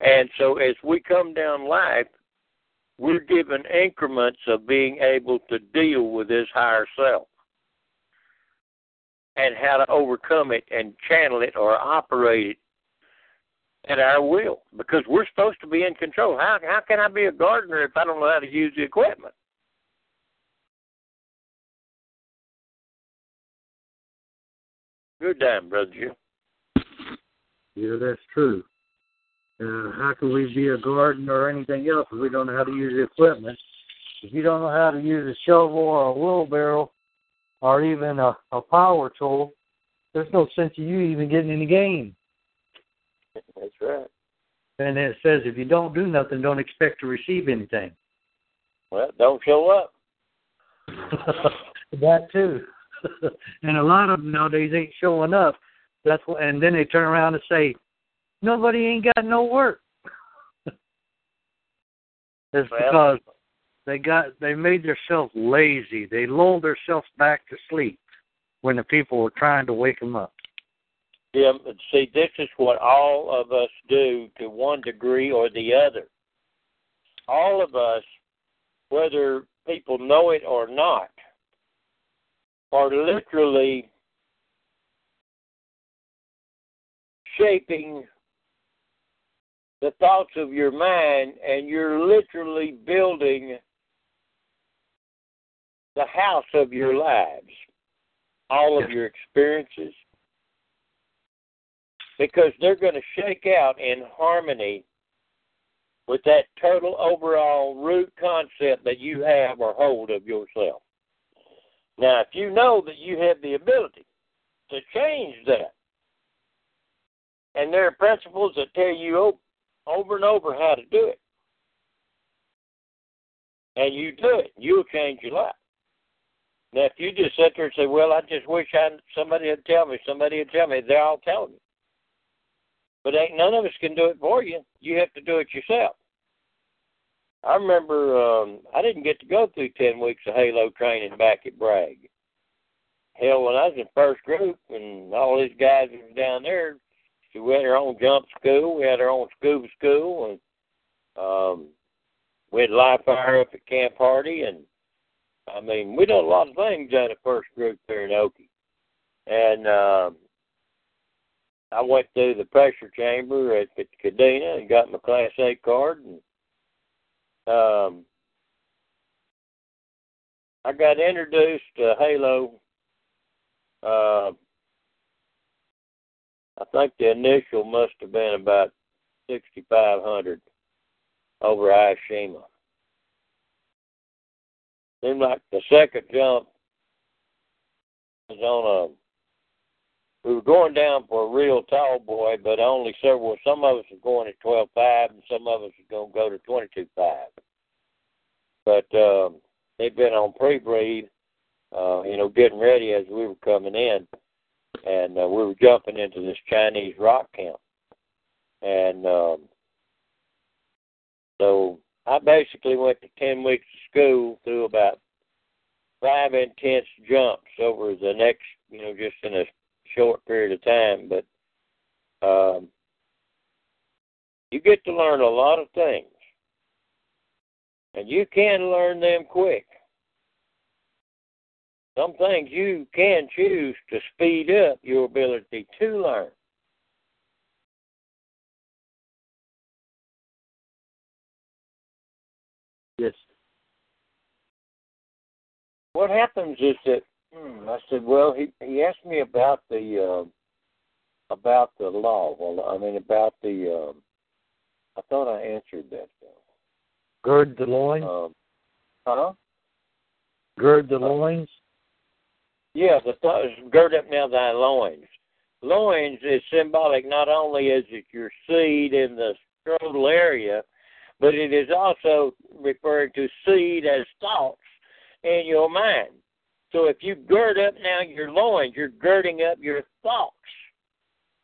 And so as we come down life, we're given increments of being able to deal with this higher self and how to overcome it and channel it or operate it at our will because we're supposed to be in control. How how can I be a gardener if I don't know how to use the equipment? Good time, brother Jim. Yeah, that's true. Uh, how can we be a gardener or anything else if we don't know how to use the equipment? If you don't know how to use a shovel or a wheelbarrow or even a, a power tool, there's no sense of you even getting in the game. *laughs* That's right. And it says if you don't do nothing, don't expect to receive anything. Well, don't show up. *laughs* that too. *laughs* and a lot of them nowadays ain't showing up. That's what, and then they turn around and say, "Nobody ain't got no work." *laughs* it's well, because they got they made themselves lazy. They lulled themselves back to sleep when the people were trying to wake them up. Yeah, see, this is what all of us do to one degree or the other. All of us, whether people know it or not, are literally shaping the thoughts of your mind, and you're literally building the house of your lives, all of your experiences, because they're going to shake out in harmony with that total overall root concept that you have or hold of yourself. Now, if you know that you have the ability to change that, and there are principles that tell you over and over how to do it, and you do it, you'll change your life. Now, if you just sit there and say, "Well, I just wish I somebody would tell me," somebody would tell me, they're all telling you. But ain't none of us can do it for you. You have to do it yourself. I remember um I didn't get to go through ten weeks of Halo training back at Bragg. Hell, when I was in first group and all these guys were down there, so we had our own jump school, we had our own scuba school, and um, we had live fire up at Camp Hardy, and I mean, we done a lot of things out of first group there in Okie. And um, I went through the pressure chamber at, at Kadena and got my Class A card, and um, I got introduced to Halo. Uh, I think the initial must have been about 6,500 over Ie Shima. Seemed like the second jump was on a we were going down for a real tall boy, but only several. Some of us are going at twelve five, and some of us are going to go to twenty two five. But um, they'd been on pre-breathe, uh, you know, getting ready as we were coming in, and uh, we were jumping into this Chinese rock camp, and um, so I basically went to ten weeks of school through about five intense jumps over the next, you know, just in a short period of time, but um, you get to learn a lot of things, and you can learn them quick. some things you can choose to speed up your ability to learn. Yes. What happens is that hmm, I said, well, he he asked me about the uh, about the law. Well, I mean about the. Um, I thought I answered that though. Gird the loins. Um, huh? Gird the loins. Yeah, the th- gird up now thy loins. Loins is symbolic not only is it your seed in the scrotal area, but it is also referring to seed as thoughts in your mind. So if you gird up now your loins, you're girding up your thoughts.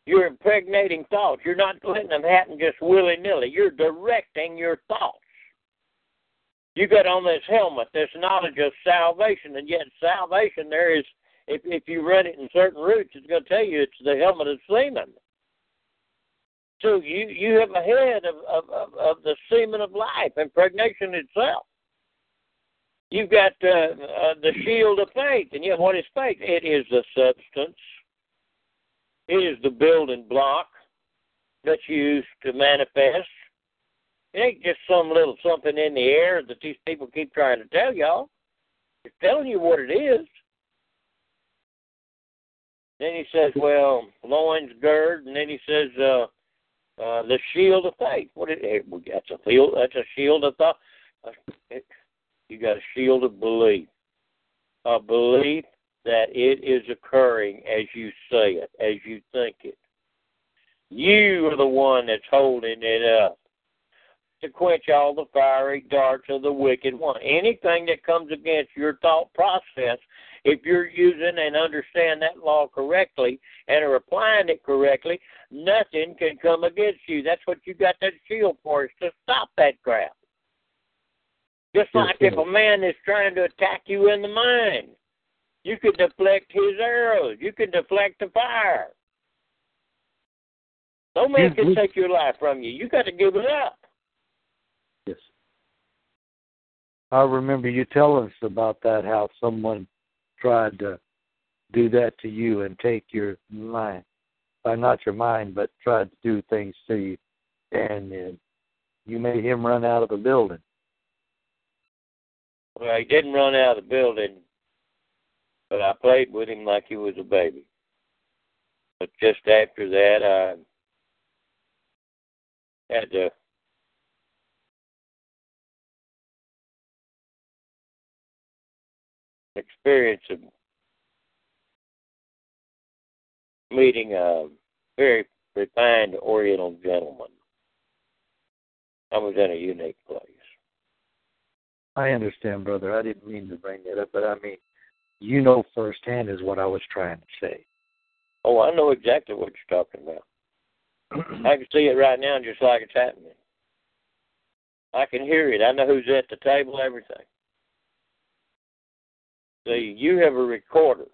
You're impregnating thoughts. You're not letting them happen just willy nilly. You're directing your thoughts. You got on this helmet, this knowledge of salvation, and yet salvation there is if if you run it in certain routes, it's going to tell you it's the helmet of semen. So you you have a head of of, of, of the semen of life, impregnation itself. You've got uh, uh, the shield of faith, and yet what is faith? It is the substance. It is the building block that's used to manifest. It ain't just some little something in the air that these people keep trying to tell y'all. It's telling you what it is. Then he says, well, loins gird, and then he says, uh, uh, the shield of faith. What it, that's a field. That's a shield of thought. You got a shield of belief, a belief that it is occurring as you say it, as you think it. You are the one that's holding it up to quench all the fiery darts of the wicked one. Anything that comes against your thought process, if you're using and understand that law correctly and are applying it correctly, nothing can come against you. That's what you got that shield for, is to stop that crap. Just like if a man is trying to attack you in the mind, you can deflect his arrows. You can deflect the fire. No man can take your life from you. You got to give it up. Yes. I remember you telling us about that, how someone tried to do that to you and take your mind. Uh, not your mind, but tried to do things to you. And uh, you made him run out of the building. Well, he didn't run out of the building, but I played with him like he was a baby. But just after that, I had to experience of meeting a very refined Oriental gentleman. I was in a unique place. I understand, brother. I didn't mean to bring that up, but I mean, you know firsthand is what I was trying to say. Oh, I know exactly what you're talking about. *clears throat* I can see it right now, just like it's happening. I can hear it. I know who's at the table, everything. See, you have a recorder.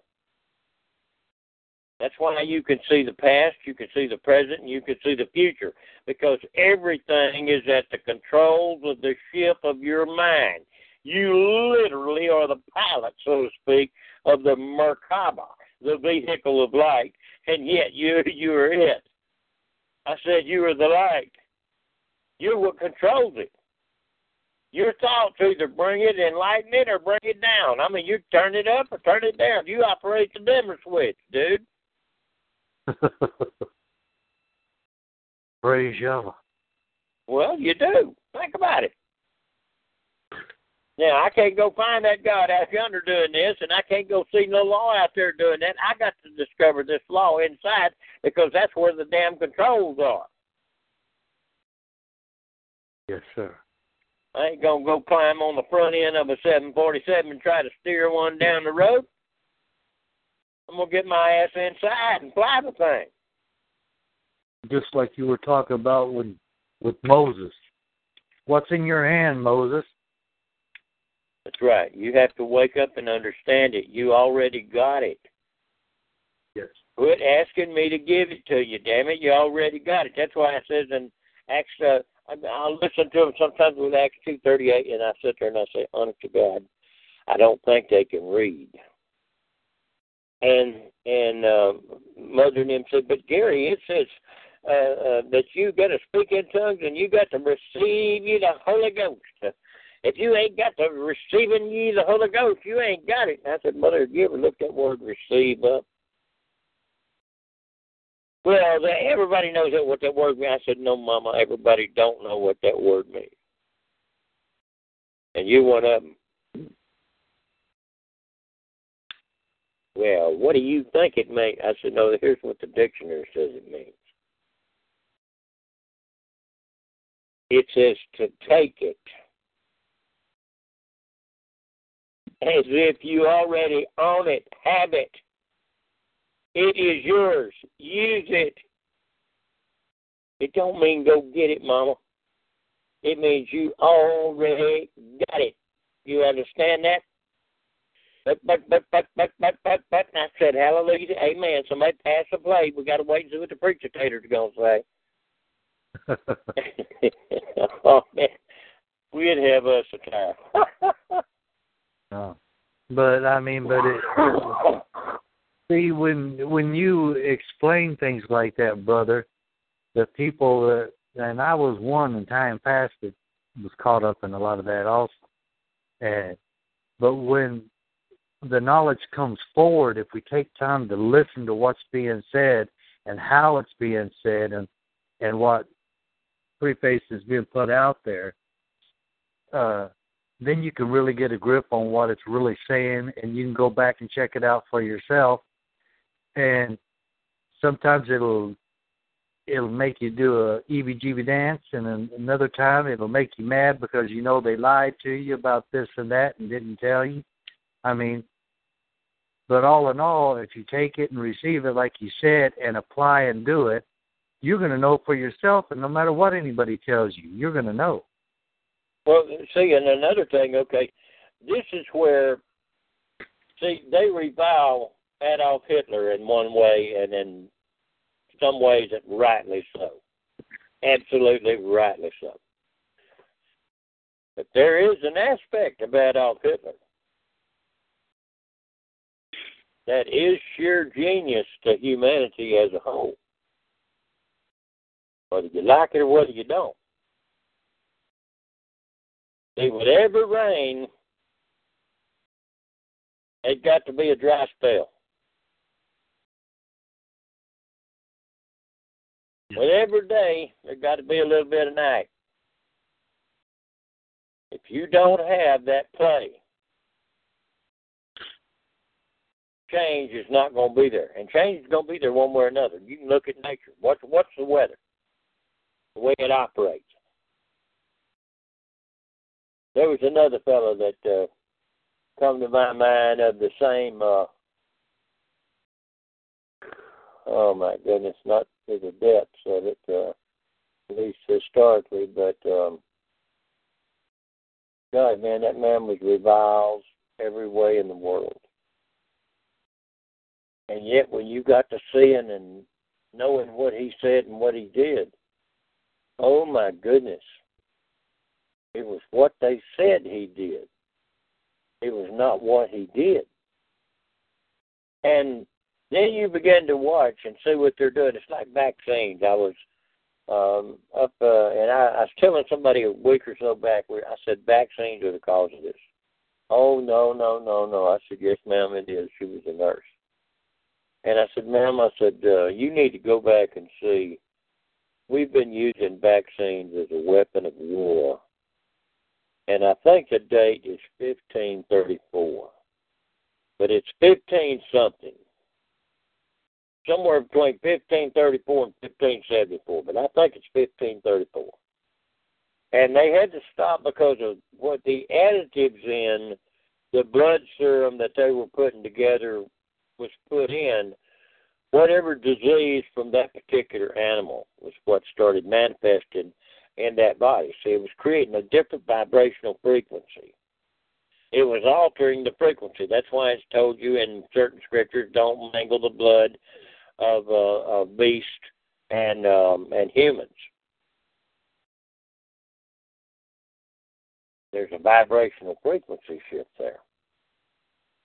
That's why you can see the past, you can see the present, and you can see the future. Because everything is at the controls of the ship of your mind. You literally are the pilot, so to speak, of the Merkaba, the vehicle of light, and yet you *laughs* you are it. I said you are the light. You're what controls it. Your thoughts either bring it, enlighten it, or bring it down. I mean, you turn it up or turn it down. You operate the dimmer switch, dude. *laughs* Praise Yahweh. Well, you do. Think about it. Now, I can't go find that God out yonder doing this, and I can't go see no law out there doing that. I got to discover this law inside because that's where the damn controls are. Yes, sir. I ain't gonna go climb on the front end of a 747 and try to steer one down the road. I'm gonna get my ass inside and fly the thing. Just like you were talking about with with Moses. What's in your hand, Moses? That's right. You have to wake up and understand it. You already got it. Yes. Quit asking me to give it to you, damn it. You already got it. That's why I says in Acts. Uh, I'll listen to them sometimes with Acts two thirty eight, and I sit there and I say, honest to God, I don't think they can read. And and uh, Mother and him said, but Gary, it says uh, uh, that you got to speak in tongues and you got to receive you the Holy Ghost. If you ain't got the receiving ye the Holy Ghost, you ain't got it. And I said, Mother, have you ever looked that word receive up? Well, the, everybody knows that what that word means. I said, no, Mama, everybody don't know what that word means. And you one of them. Well, what do you think it means? I said, no, here's what the dictionary says it means. It says to take it. As if you already own it, have it. It is yours. Use it. It don't mean go get it, Mama. It means you already got it. You understand that? But but but but but but but but and I said hallelujah, amen. Somebody pass the plate. We got to wait and see what the preacher tater's gonna say. *laughs* *laughs* oh man, we'd have us a time. *laughs* oh. But I mean, but it. See, when when you explain things like that, brother, the people that and I was one in time past that was caught up in a lot of that also. And but when the knowledge comes forward if we take time to listen to what's being said and how it's being said and and what preface is being put out there, uh, then you can really get a grip on what it's really saying, and you can go back and check it out for yourself. And sometimes it'll it'll make you do a EBGB dance, and then another time it'll make you mad because you know they lied to you about this and that and didn't tell you. I mean, but all in all, if you take it and receive it like you said and apply and do it, you're going to know for yourself, and no matter what anybody tells you, you're going to know. Well, see, and another thing, okay, this is where, see, they revile Adolf Hitler in one way, and in some ways, it rightly so. Absolutely rightly so. But there is an aspect of Adolf Hitler that is sheer genius to humanity as a whole. Whether you like it or whether you don't. See, whatever rain, it got to be a dry spell. Whatever day, there got to be a little bit of night. If you don't have that play, change is not going to be there, and change is going to be there one way or another. You can look at nature. What's what's the weather? The way it operates. There was another fellow that uh, come to my mind of the same. Uh, oh my goodness, not to the depths of it, uh, at least historically, but um, God, man, that man was reviled every way in the world. And yet, when you got to seeing and knowing what he said and what he did, oh my goodness, it was what they said he did. It was not what he did. And then you begin to watch and see what they're doing. It's like vaccines. I was um, up, uh, and I, I was telling somebody a week or so back where I said vaccines are the cause of this. Oh no, no, no, no. I said yes, ma'am, it is. She was a nurse. And I said, ma'am, I said, uh, you need to go back and see. We've been using vaccines as a weapon of war. And I think the date is 1534. But it's 15 something. Somewhere between 1534 and 1574. But I think it's 1534. And they had to stop because of what the additives in the blood serum that they were putting together was put in, whatever disease from that particular animal was what started manifesting in that body. See, it was creating a different vibrational frequency. It was altering the frequency. That's why it's told you in certain scriptures, don't mingle the blood of uh, of beast and um, and humans. There's a vibrational frequency shift there.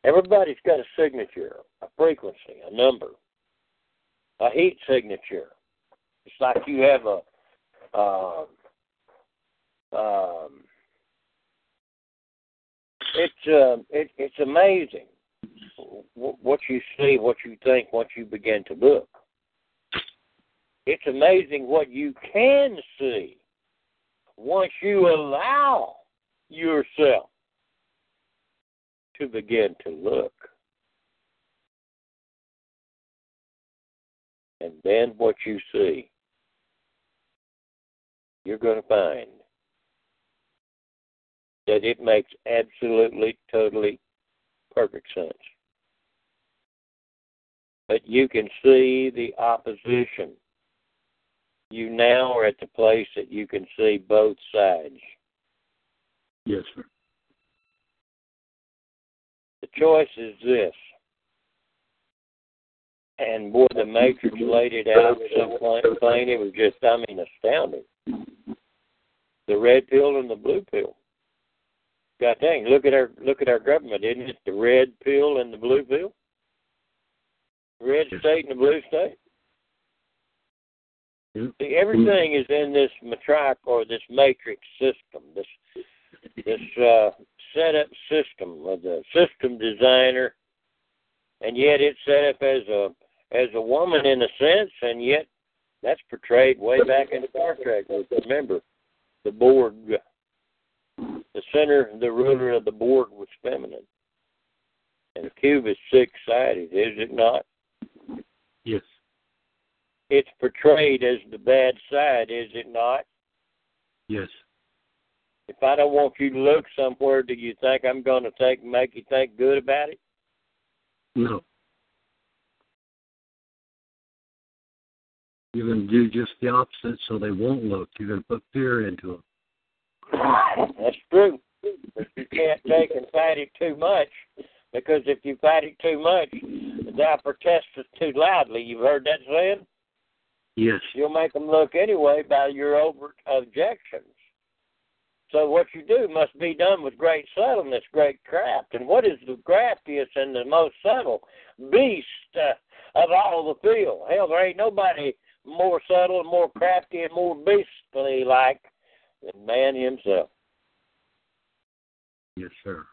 Everybody's got a signature, a frequency, a number, a heat signature. It's like you have a um, um, it's uh, it, it's amazing what you see, what you think, what you begin to look. It's amazing what you can see once you allow yourself to begin to look. And then what you see, you're going to find that it makes absolutely, totally perfect sense. But you can see the opposition. You now are at the place that you can see both sides. Yes, sir. The choice is this. And boy, the Matrix laid it out so plain, it was just, I mean, astounding. The red pill and the blue pill. God dang, look at our look at our government, isn't it? The red pill and the blue pill. Red state and the blue state. See, everything is in this matriarch or this matrix system, this this uh, setup system of the system designer, and yet it's set up as a as a woman in a sense, and yet that's portrayed way back in the Star Trek. Remember, the Borg the center, the ruler of the Borg was feminine. And the cube is six sided, is it not? Yes. It's portrayed as the bad side, is it not? Yes. If I don't want you to look somewhere, do you think I'm going to take make you think good about it? No. You're going to do just the opposite so they won't look. You're going to put fear into them. That's true. But you can't take and fight it too much because if you fight it too much, thou protestest too loudly. You've heard that said? Yes. You'll make them look anyway by your overt objections. So what you do must be done with great subtleness, great craft. And what is the craftiest and the most subtle beast uh, of all the field? Hell, there ain't nobody more subtle and more crafty and more beastly like than man himself. Yes, sir.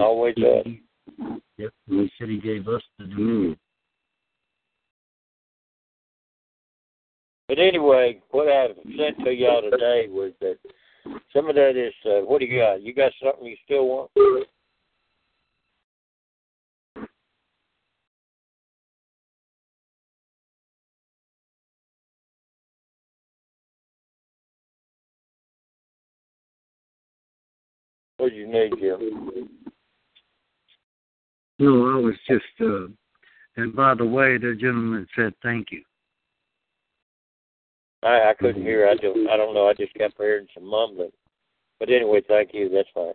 Always does. Yep, he said he gave us the dominion. But anyway, what I sent to y'all today was that some of that is, uh, what do you got? You got something you still want? What do you need, Jim? No, I was just, uh, and by the way, the gentleman said thank you. I, I couldn't hear. I don't. I don't know. I just kept hearing some mumbling. But anyway, thank you. That's fine.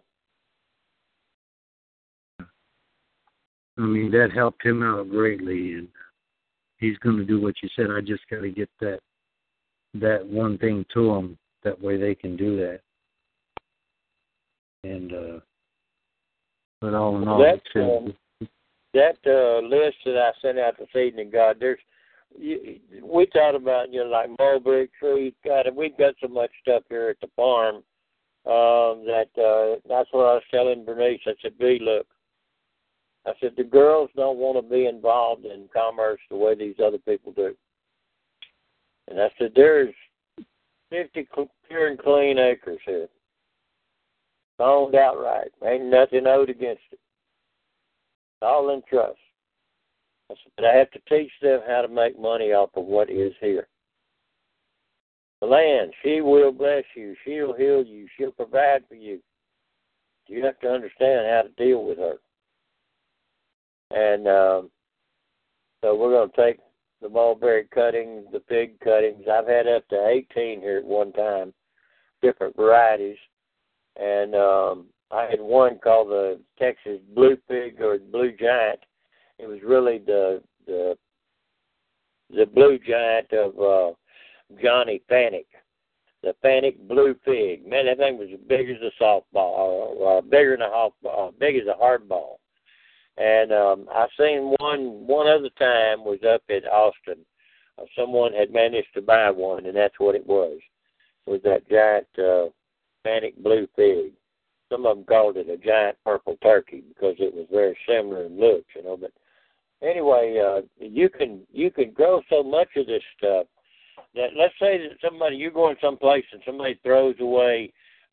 I mean, that helped him out greatly, and he's going to do what you said. I just got to get that that one thing to them. That way, they can do that. And uh, but all in all, that um, that uh, list that I sent out this evening, God, there's you, we thought about you know like mulberry trees. God, we've got so much stuff here at the farm um, that uh, that's what I was telling Bernice. I said, "B, look." I said the girls don't want to be involved in commerce the way these other people do. And I said, there's 50 pure and clean acres here owned outright. Ain't nothing owed against it. All in trust. I said, I have to teach them how to make money off of what is here. The land, she will bless you. She'll heal you. She'll provide for you. You have to understand how to deal with her. And um, so we're going to take the mulberry cuttings, the fig cuttings. I've had up to 18 here at one time, different varieties and um, I had one called the Texas Blue Pig or Blue Giant. It was really the the the Blue Giant of uh, Johnny Panic, the Fanick Blue Pig. Man, that thing was as big as a softball, or, or bigger than a hard, uh, big as a hard ball. And um, I seen one one other time was up at Austin. Uh, someone had managed to buy one, and that's what it was. Was that giant uh, Fanick Blue Pig? Some of them called it a giant purple turkey because it was very similar in looks, you know. But anyway, uh, you can you can grow so much of this stuff that let's say that somebody you're going someplace and somebody throws away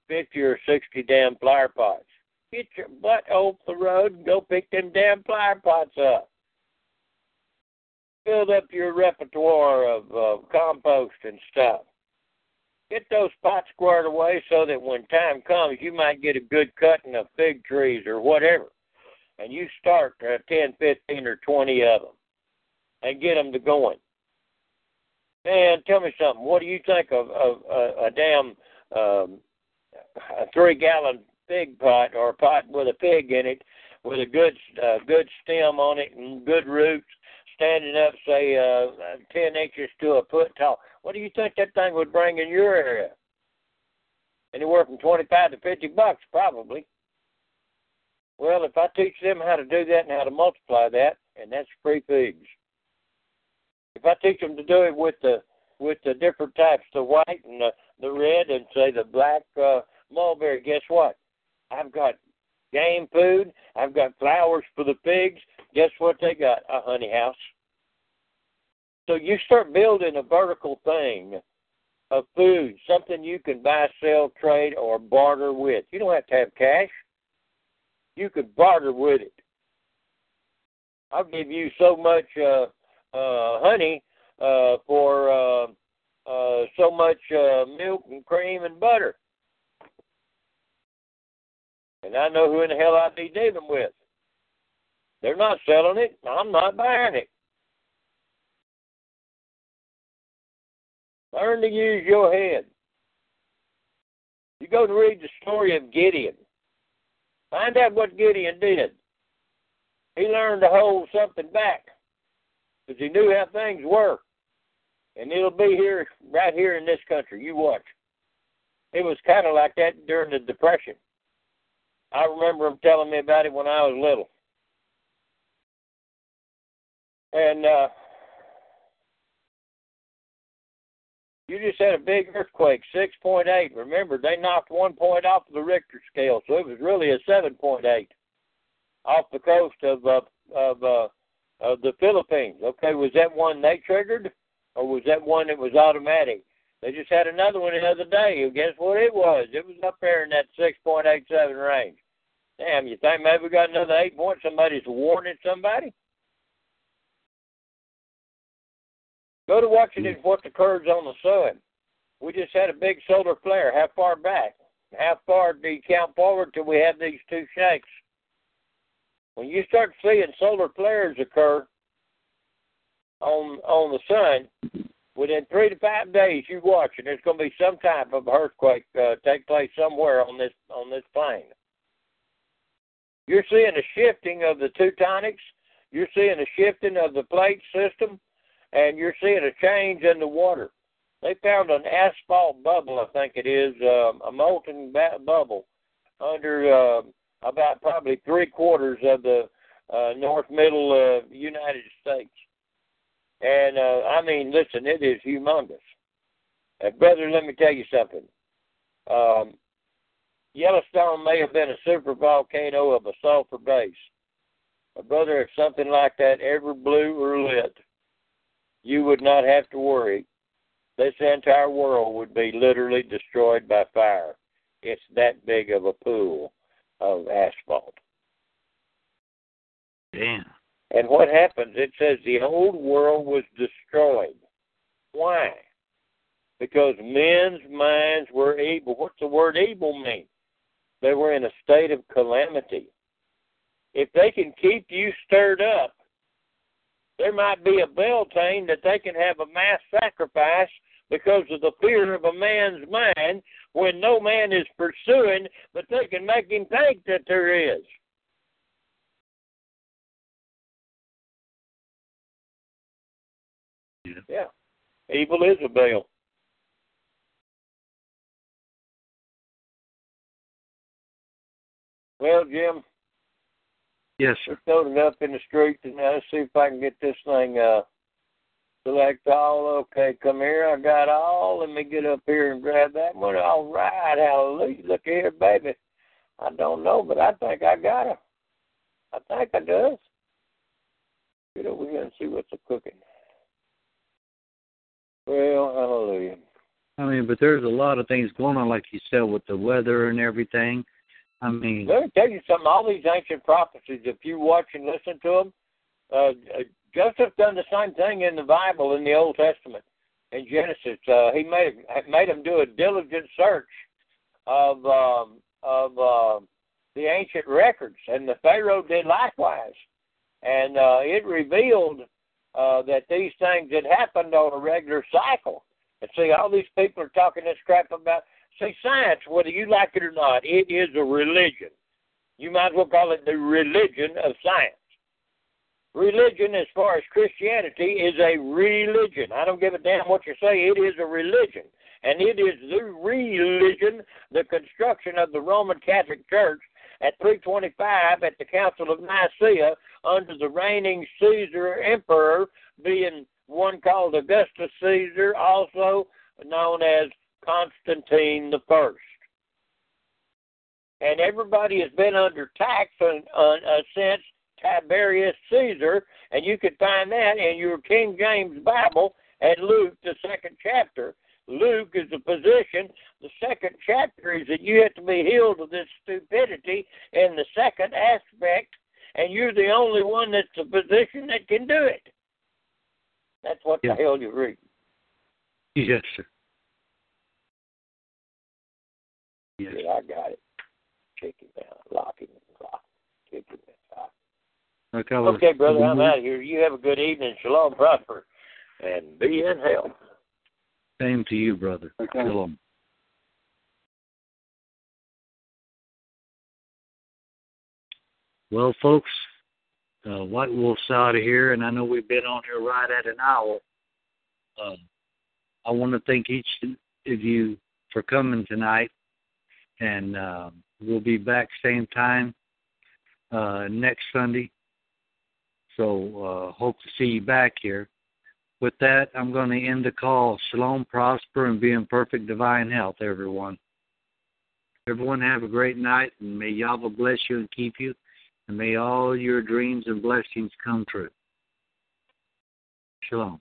fifty or sixty damn flower pots. Get your butt off the road and go pick them damn flower pots up. Build up your repertoire of uh, compost and stuff. Get those pots squared away so that when time comes, you might get a good cutting of fig trees or whatever. And you start uh, 10, 15, or 20 of them and get them to going. Man, tell me something. What do you think of, of uh, a damn um, a three gallon pig pot or a pot with a pig in it with a good uh, good stem on it and good roots standing up say uh, ten inches to a foot tall. What do you think that thing would bring in your area? Anywhere from twenty five to fifty bucks probably. Well, if I teach them how to do that and how to multiply that, and that's free pigs. If I teach them to do it with the with the different types, the white and the, the red, and say the black uh, mulberry, guess what? I've got game food. I've got flowers for the pigs. Guess what they got? A honey house. So you start building a vertical thing of food, something you can buy, sell, trade, or barter with. You don't have to have cash. You could barter with it. I'll give you so much uh, uh, honey uh, for uh, uh, so much uh, milk and cream and butter. And I know who in the hell I'd be dealing with. They're not selling it. I'm not buying it. Learn to use your head. You go to read the story of Gideon. Find out what Gideon did. He learned to hold something back because he knew how things were. And it'll be here, right here in this country. You watch. It was kind of like that during the Depression. I remember him telling me about it when I was little. And uh, you just had a big earthquake, 6.8. Remember, they knocked one point off of the Richter scale, so it was really a 7.8 off the coast of uh, of uh, of the Philippines. Okay, was that one they triggered, or was that one that was automatic? They just had another one the other day. Guess what it was? It was up there in that 6.87 range. Damn, you think maybe we got another eight points? Somebody's warning somebody? Go to watching it, what occurs on the sun. We just had a big solar flare. How far back? How far do you count forward till we have these two shakes? When you start seeing solar flares occur on on the sun, within three to five days, you watch, and there's going to be some type of earthquake uh, take place somewhere on this on this plane. You're seeing a shifting of the tectonics. You're seeing a shifting of the plate system, and you're seeing a change in the water. They found an asphalt bubble, I think it is, um, a molten bubble under uh, about probably three quarters of the uh, north middle uh, United States. And uh, I mean, listen, it is humongous. Uh, brother, let me tell you something. Um, Yellowstone may have been a super volcano of a sulfur base. But brother, if something like that ever blew or lit, you would not have to worry. This entire world would be literally destroyed by fire. It's that big of a pool of asphalt. Damn. And what happens? It says the old world was destroyed. Why? Because men's minds were evil. What's the word evil mean? They were in a state of calamity. If they can keep you stirred up, there might be a Beltane that they can have a mass sacrifice because of the fear of a man's mind when no man is pursuing, but they can make him think that there is. Yeah. yeah. Evil is a bell. Well, Jim, Yes, sir. Let's it up in the street and let's see if I can get this thing uh select all. Okay, come here. I got all. Let me get up here and grab that one. All right, hallelujah. Look here, baby. I don't know, but I think I got her. I think I does. Get over here and see what's a cooking. Well, hallelujah. I mean, but there's a lot of things going on, like you said, with the weather and everything. I mean, let me tell you something. All these ancient prophecies, if you watch and listen to them, uh, Joseph done the same thing in the Bible in the Old Testament. In Genesis, uh, he made made them do a diligent search of um, of uh, the ancient records, and the Pharaoh did likewise, and uh, it revealed uh, that these things had happened on a regular cycle. And see, all these people are talking this crap about see science, whether you like it or not, it is a religion. You might as well call it the religion of science. Religion, as far as Christianity, is a religion. I don't give a damn what you say, it is a religion. And it is the religion, the construction of the Roman Catholic Church at 325 at the Council of Nicaea under the reigning Caesar Emperor, being one called Augustus Caesar, also known as Constantine the First. And everybody has been under tax on, on, uh, since Tiberius Caesar, and you can find that in your King James Bible at Luke, the second chapter. Luke is a physician. The second chapter is that you have to be healed of this stupidity in the second aspect, and you're the only one that's a physician that can do it. That's what yeah. the hell you read. Yes, sir. Yes. Yeah, I got it. Check it down. Lock it. Lock it. Check it down. Okay, okay brother, I'm out of here. You have a good evening. Shalom, prosper, and be in health. Same to you, brother. Okay. Shalom. Well, folks, uh, White Wolf's out of here, and I know we've been on here right at an hour. Uh, I want to thank each of you for coming tonight, and uh, we'll be back same time uh, next Sunday. So uh, hope to see you back here. With that, I'm going to end the call. Shalom, prosper, and be in perfect divine health, everyone. Everyone have a great night, and may Yahweh bless you and keep you, and may all your dreams and blessings come true. Shalom.